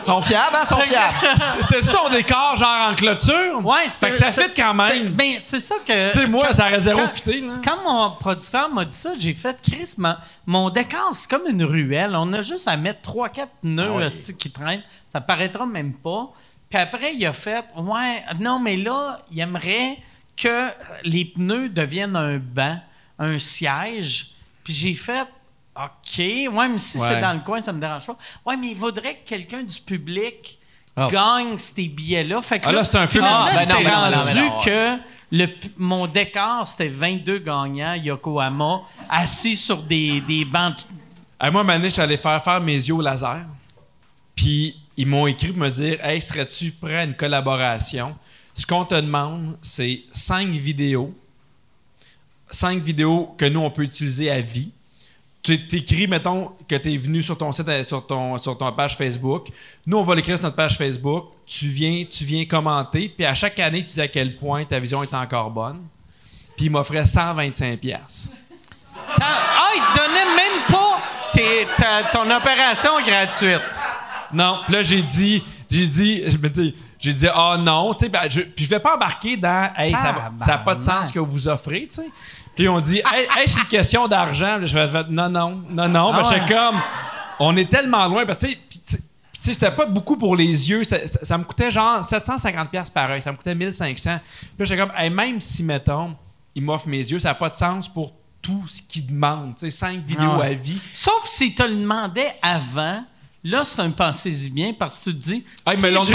Ils sont fiables, hein? Ils sont fiables. C'était-tu ton décor, genre en clôture? Ouais, Fait que ça fit quand même. Ben, c'est ça que. Tu sais, moi, ça aurait zéro quand- fité, là. Quand mon producteur m'a dit ça, j'ai fait Chris, ma- mon décor, c'est comme une ruelle. On a juste à mettre 3-4 pneus Ah ouais. qui traînent. Ça paraîtra même pas. Puis après, il a fait Ouais, non, mais là, il aimerait que les pneus deviennent un banc, un siège. Puis j'ai fait OK, ouais, mais si Ouais. c'est dans le coin, ça me dérange pas. Ouais, mais il faudrait que quelqu'un du public Ah. gagne ces billets-là. Fait que Ah, là, c'est un film. finalement, Ah, ben non, c'était ben non, non, rendu ben non, que le, mon décor, c'était 22 gagnants Yokohama assis sur des, des bancs. Hey, moi, Mané, je suis allé faire faire mes yeux au laser. Puis, ils m'ont écrit pour me dire Hey, serais-tu prêt à une collaboration? Ce qu'on te demande, c'est cinq vidéos. Cinq vidéos que nous, on peut utiliser à vie. tu t'écris, mettons, que tu es venu sur ton site, sur ton, sur ton page Facebook. Nous, on va l'écrire sur notre page Facebook. Tu viens, tu viens commenter. Puis à chaque année, tu dis à quel point ta vision est encore bonne. Puis il m'offrait 125 pièces. Ah, il te donnait même pas tes- ta- ton opération gratuite. Non, puis là j'ai dit, j'ai dit, je me dis, j'ai dit ah non, tu sais, ben, je, puis je vais pas embarquer dans, hey, ça n'a pas de sens ce que vous offrez, tu sais. Puis on dit, hey, hey, c'est une question d'argent. Je vais faire, non, non, non, non. Ah Ben, j'étais ouais. comme, on est tellement loin parce que tu sais, sais, c'était pas beaucoup pour les yeux. Ça, ça- ça me coûtait genre 750 pièces par œil. Ça me coûtait 1500. Puis là, j'étais comme, hey, même si mettons, il m'offre mes yeux, ça n'a pas de sens pour tout ce qu'il demande. Tu sais, cinq vidéos Ah ouais. à vie. Sauf si tu le demandais avant, là, c'est un pensez-y bien parce que tu te dis, si je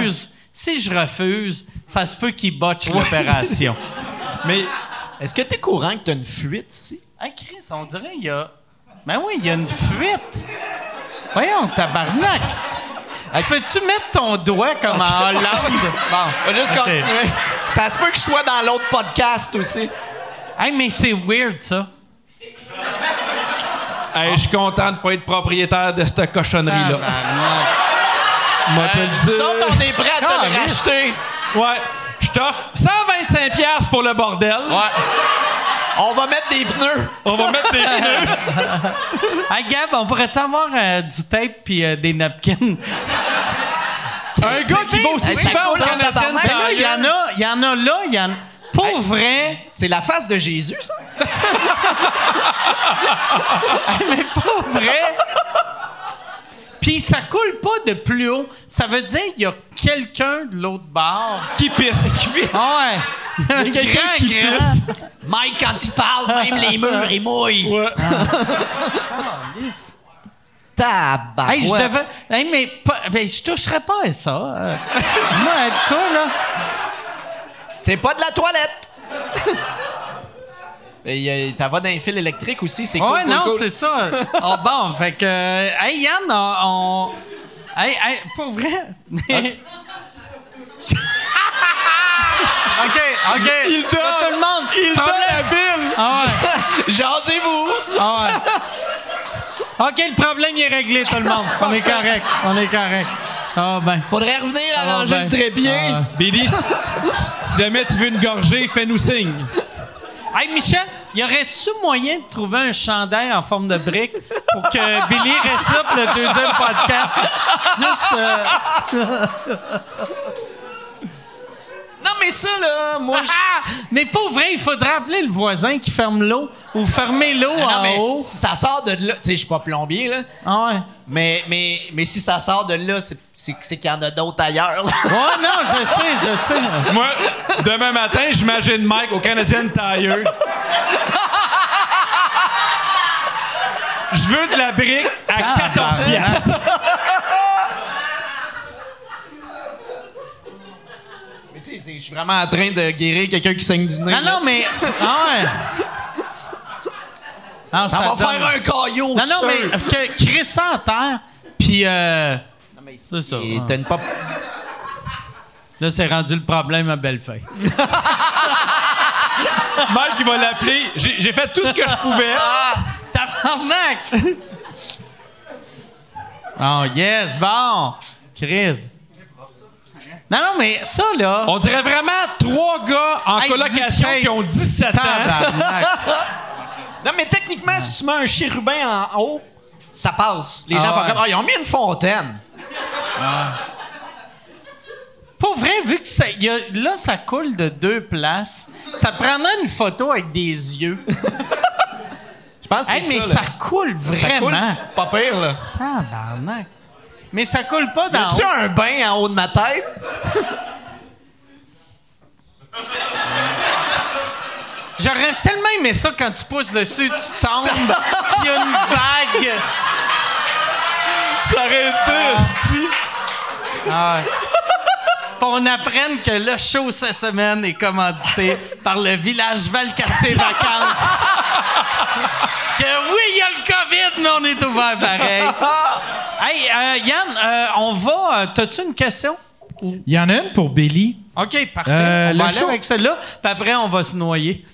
refuse, si je refuse, ça se peut qu'il botche l'opération. Mais Est-ce que t'es courant que t'as une fuite ici? Hey Chris, on dirait il y a. Ben oui, il y a une fuite. Voyons, tabarnak. Tu peux-tu mettre ton doigt comme en Hollande? Bon, On va juste continuer. Ça se peut que je sois dans l'autre podcast aussi. Hey, mais c'est weird, ça. Hey, je suis content de pas être propriétaire de cette cochonnerie-là. Nous dire. autres, on est prêts à te le racheter. Ouais. Je t'offre 125$ piastres pour le bordel. Ouais. On va mettre des pneus. On va mettre des pneus. Hey, Gab, on pourrait-tu avoir euh, du tape puis euh, des napkins? Un gars qui va aussi souvent au cool, en Canadien tabarnak. Ben là, il y en a, il y en a là, il y en a. Pour vrai, C'est la face de Jésus, ça? mais pas vrai? Puis ça coule pas de plus haut. Ça veut dire qu'il y a quelqu'un de l'autre bord. qui pisse. Ah ouais. Un Il y a quelqu'un grand, qui grand. pisse. Mike, quand il parle, même les murs, ils mouillent. Ouais. Tabarouette. Hey, je devais. Hey, mais pas, ben, je toucherais pas à ça. Euh, moi, toi, là. C'est pas de la toilette. Et, ça va dans les fils électriques aussi, c'est cool, ouais, cool, non, cool. c'est ça. Oh, bon, fait que. euh, hey, Yann, on. on- Hey, hey, pour vrai. mais- OK, OK. Il donne. Tout le monde. Il donne la bille. Ah ouais. Jasez-vous. Ah ouais. OK, le problème il est réglé, tout le monde. On est correct. On est correct. Ah ben. Faudrait revenir va arranger bien. le trépied. Ah. Billy, si, si jamais tu veux une gorgée, fais-nous signe. Hey, Michel, y aurait-tu moyen de trouver un chandail en forme de brique pour que Billy reste là pour le deuxième podcast? Juste. euh, Non, mais ça, là, moi, je... Ah! Mais pour vrai, il faudrait appeler le voisin qui ferme l'eau ou fermer l'eau Ah, en mais haut. si ça sort de là, tu sais, je suis pas plombier, là, Ah ouais. mais, mais, mais si ça sort de là, c'est, c'est, c'est qu'il y en a d'autres ailleurs, là. Ouais, non, je sais, je sais. Moi, demain matin, j'imagine Mike au Canadian Tire. Je veux de la brique à 14 Tabarnak. piastres. Je suis vraiment en train de guérir quelqu'un qui saigne du nez. Non, là. non, mais. Ah ouais. Non, Ça va donne- faire un caillot, Non, non, mais que, crée ça en terre, puis. Euh, Non, mais c'est ça. Et hein. t'as une pop... Là, c'est rendu le problème à Bellefeuille. Mike, il va l'appeler. J'ai j'ai fait tout ce que je pouvais. Tabarnak! oh, yes, bon. Chris. Non, non, mais ça, là. On dirait vraiment trois gars en Hey, colocation qui ont 17 ans. Non, mais techniquement, si tu mets un chérubin en haut, ça passe. Les Ah gens font ouais. comme, ah, ils ont mis une fontaine. Pour vrai, vu que ça, y a- là, ça coule de deux places, ça prendrait une photo avec des yeux. Je pense que Hey, c'est mais ça, coule Ça coule vraiment. Pas pire, là. Tabarnak. Mais ça coule pas dans As-tu un bain en haut de ma tête? J'aurais tellement aimé ça quand tu pousses dessus, tu tombes, il y a une vague. Ça aurait été. Ah. Puis on apprenne que le show cette semaine est commandité par le village Valcartier Vacances. que oui, il y a le COVID, mais on est ouvert pareil. hey, euh, Yann, euh, on va. euh, T'as-tu une question? Il y en a une pour Billy. OK, parfait. Euh, on le va aller show- avec celle-là, puis après, on va se noyer.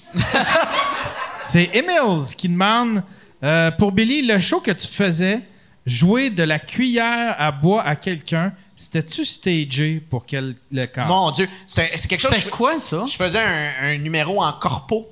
C'est Emils qui demande Euh, pour Billy, le show que tu faisais, jouer de la cuillère à bois à quelqu'un, c'était-tu stagé pour quel le cas? Mon Dieu, c'était- c'est quelque chose. C'était quoi, ça? Je faisais un, un numéro en corpo.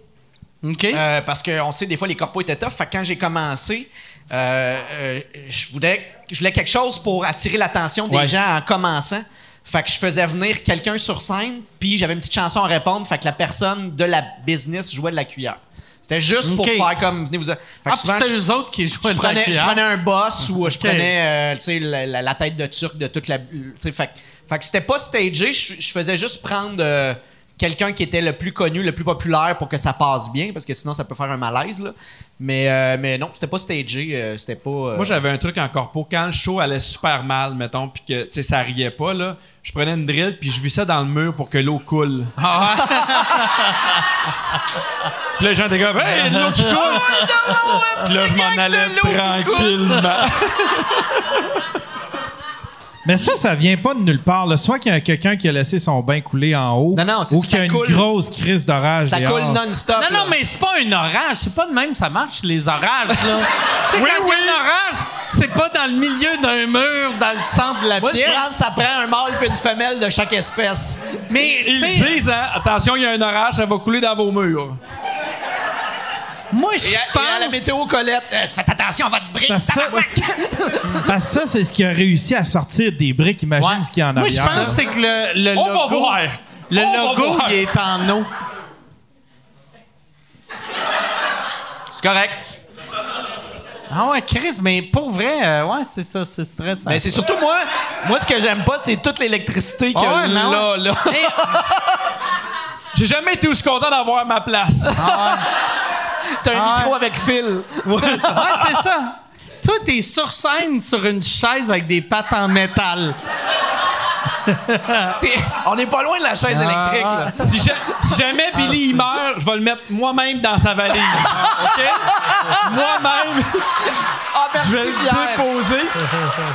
OK. Euh, parce qu'on sait, des fois, les corpos étaient tough. Fait que quand j'ai commencé, euh, euh, je, voulais, je voulais quelque chose pour attirer l'attention des Ouais. gens en commençant. Fait que je faisais venir quelqu'un sur scène, puis j'avais une petite chanson à répondre. Fait que la personne de la business jouait de la cuillère. C'était juste pour faire comme. Venez vous. Fait ah, c'était eux autres qui jouaient je prenais, je prenais un boss ou je prenais euh, tu sais, la, la- la tête de turc de toute la. tu sais, Fait, que- fait que c'était pas stagé, je, je faisais juste prendre euh, quelqu'un qui était le plus connu, le plus populaire pour que ça passe bien, parce que sinon ça peut faire un malaise. Là. Mais, euh, mais non, c'était pas stagé, euh, c'était pas. euh, Moi, j'avais un truc en corpo. Quand le show allait super mal, mettons, puis que, tu sais, ça riait pas, là, je prenais une drill, puis je vissais dans le mur pour que l'eau coule. Ah Puis là, les gens étaient comme, hey, il y a de l'eau qui coule! Puis là, je m'en allais tranquillement. Mais ça, ça vient pas de nulle part. là. Soit qu'il y a quelqu'un qui a laissé son bain couler en haut, Non, non, c'est ou qu'il y a une coule. grosse crise d'orage. ça dehors. coule non-stop. Non, non, là. mais c'est pas un orage. C'est pas de même ça marche, les orages, là. tu sais, quand il y a un orage, c'est pas dans le milieu d'un mur, dans le centre de la Moi, je pièce. pense que ça prend un mâle puis une femelle de chaque espèce. Mais, Ils disent, hein, attention, il y a un orage, ça va couler dans vos murs. Moi, je pense... et à la météo Colette, euh, faites attention à votre brique. Parce que ça, parce que ça, c'est ce qui a réussi à sortir des briques. Imagine Ouais. ce qu'il y a en Moi, je arrière. pense que c'est que le, le On va logo... voir. Le On va logo, voir. il est en eau. C'est correct. Ah ouais, Chris, mais pour vrai, euh, ouais, c'est ça, c'est stressant. Mais c'est surtout moi, moi ce que j'aime pas, c'est toute l'électricité qu'il y a Ah là, là. Hey, J'ai jamais été aussi content d'avoir ma place. T'as un Ah micro avec fil. ouais, c'est ça. Toi, t'es sur scène sur une chaise avec des pattes en métal. C'est- On n'est pas loin de la chaise Ah. électrique, là. si, ja- si jamais Billy il meurt, je vais le mettre moi-même dans sa valise. OK? Moi-même, Ah, merci, je vais le Pierre. déposer.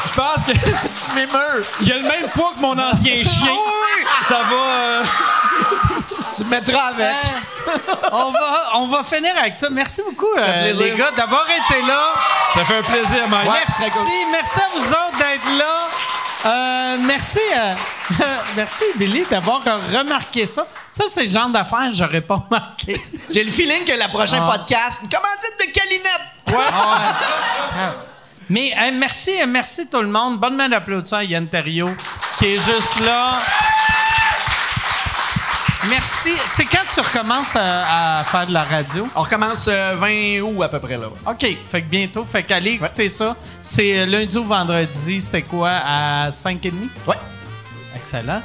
Je pense que Tu m'émeus. il a le même poids que mon ancien chien. Ça va. euh, Tu me mettras avec. on, va, on va finir avec ça. Merci beaucoup, euh, les gars, d'avoir été là. Ça fait un plaisir, Mike. merci, merci à vous autres d'être là. Euh, merci, euh, merci Billy d'avoir remarqué ça. Ça, c'est le genre d'affaires que j'aurais pas remarqué. J'ai le feeling que le prochain Ah. podcast, une commandite de Calinette? Mais euh, merci, euh, merci tout le monde. Bonne main d'applaudissement à Yann Terriot qui est juste là. Merci. C'est quand tu recommences à, à faire de la radio? On recommence euh, 20 août à peu près, là. OK. Fait que bientôt. Fait qu'allez écouter ça. C'est euh, lundi ou vendredi. C'est quoi? À 5h30? Ouais. Excellent.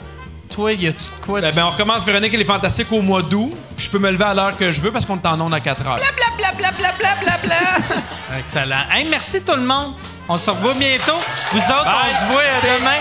Toi, y a-tu de quoi? Ben, tu- ben, on recommence Véronique et les Fantastiques au mois d'août. Puis Je peux me lever à l'heure que je veux parce qu'on est en onde à 4 heures. Bla bla bla bla bla bla bla. Excellent. Hey, merci tout le monde. On se revoit bientôt. Vous autres, Bye. on se voit euh, demain.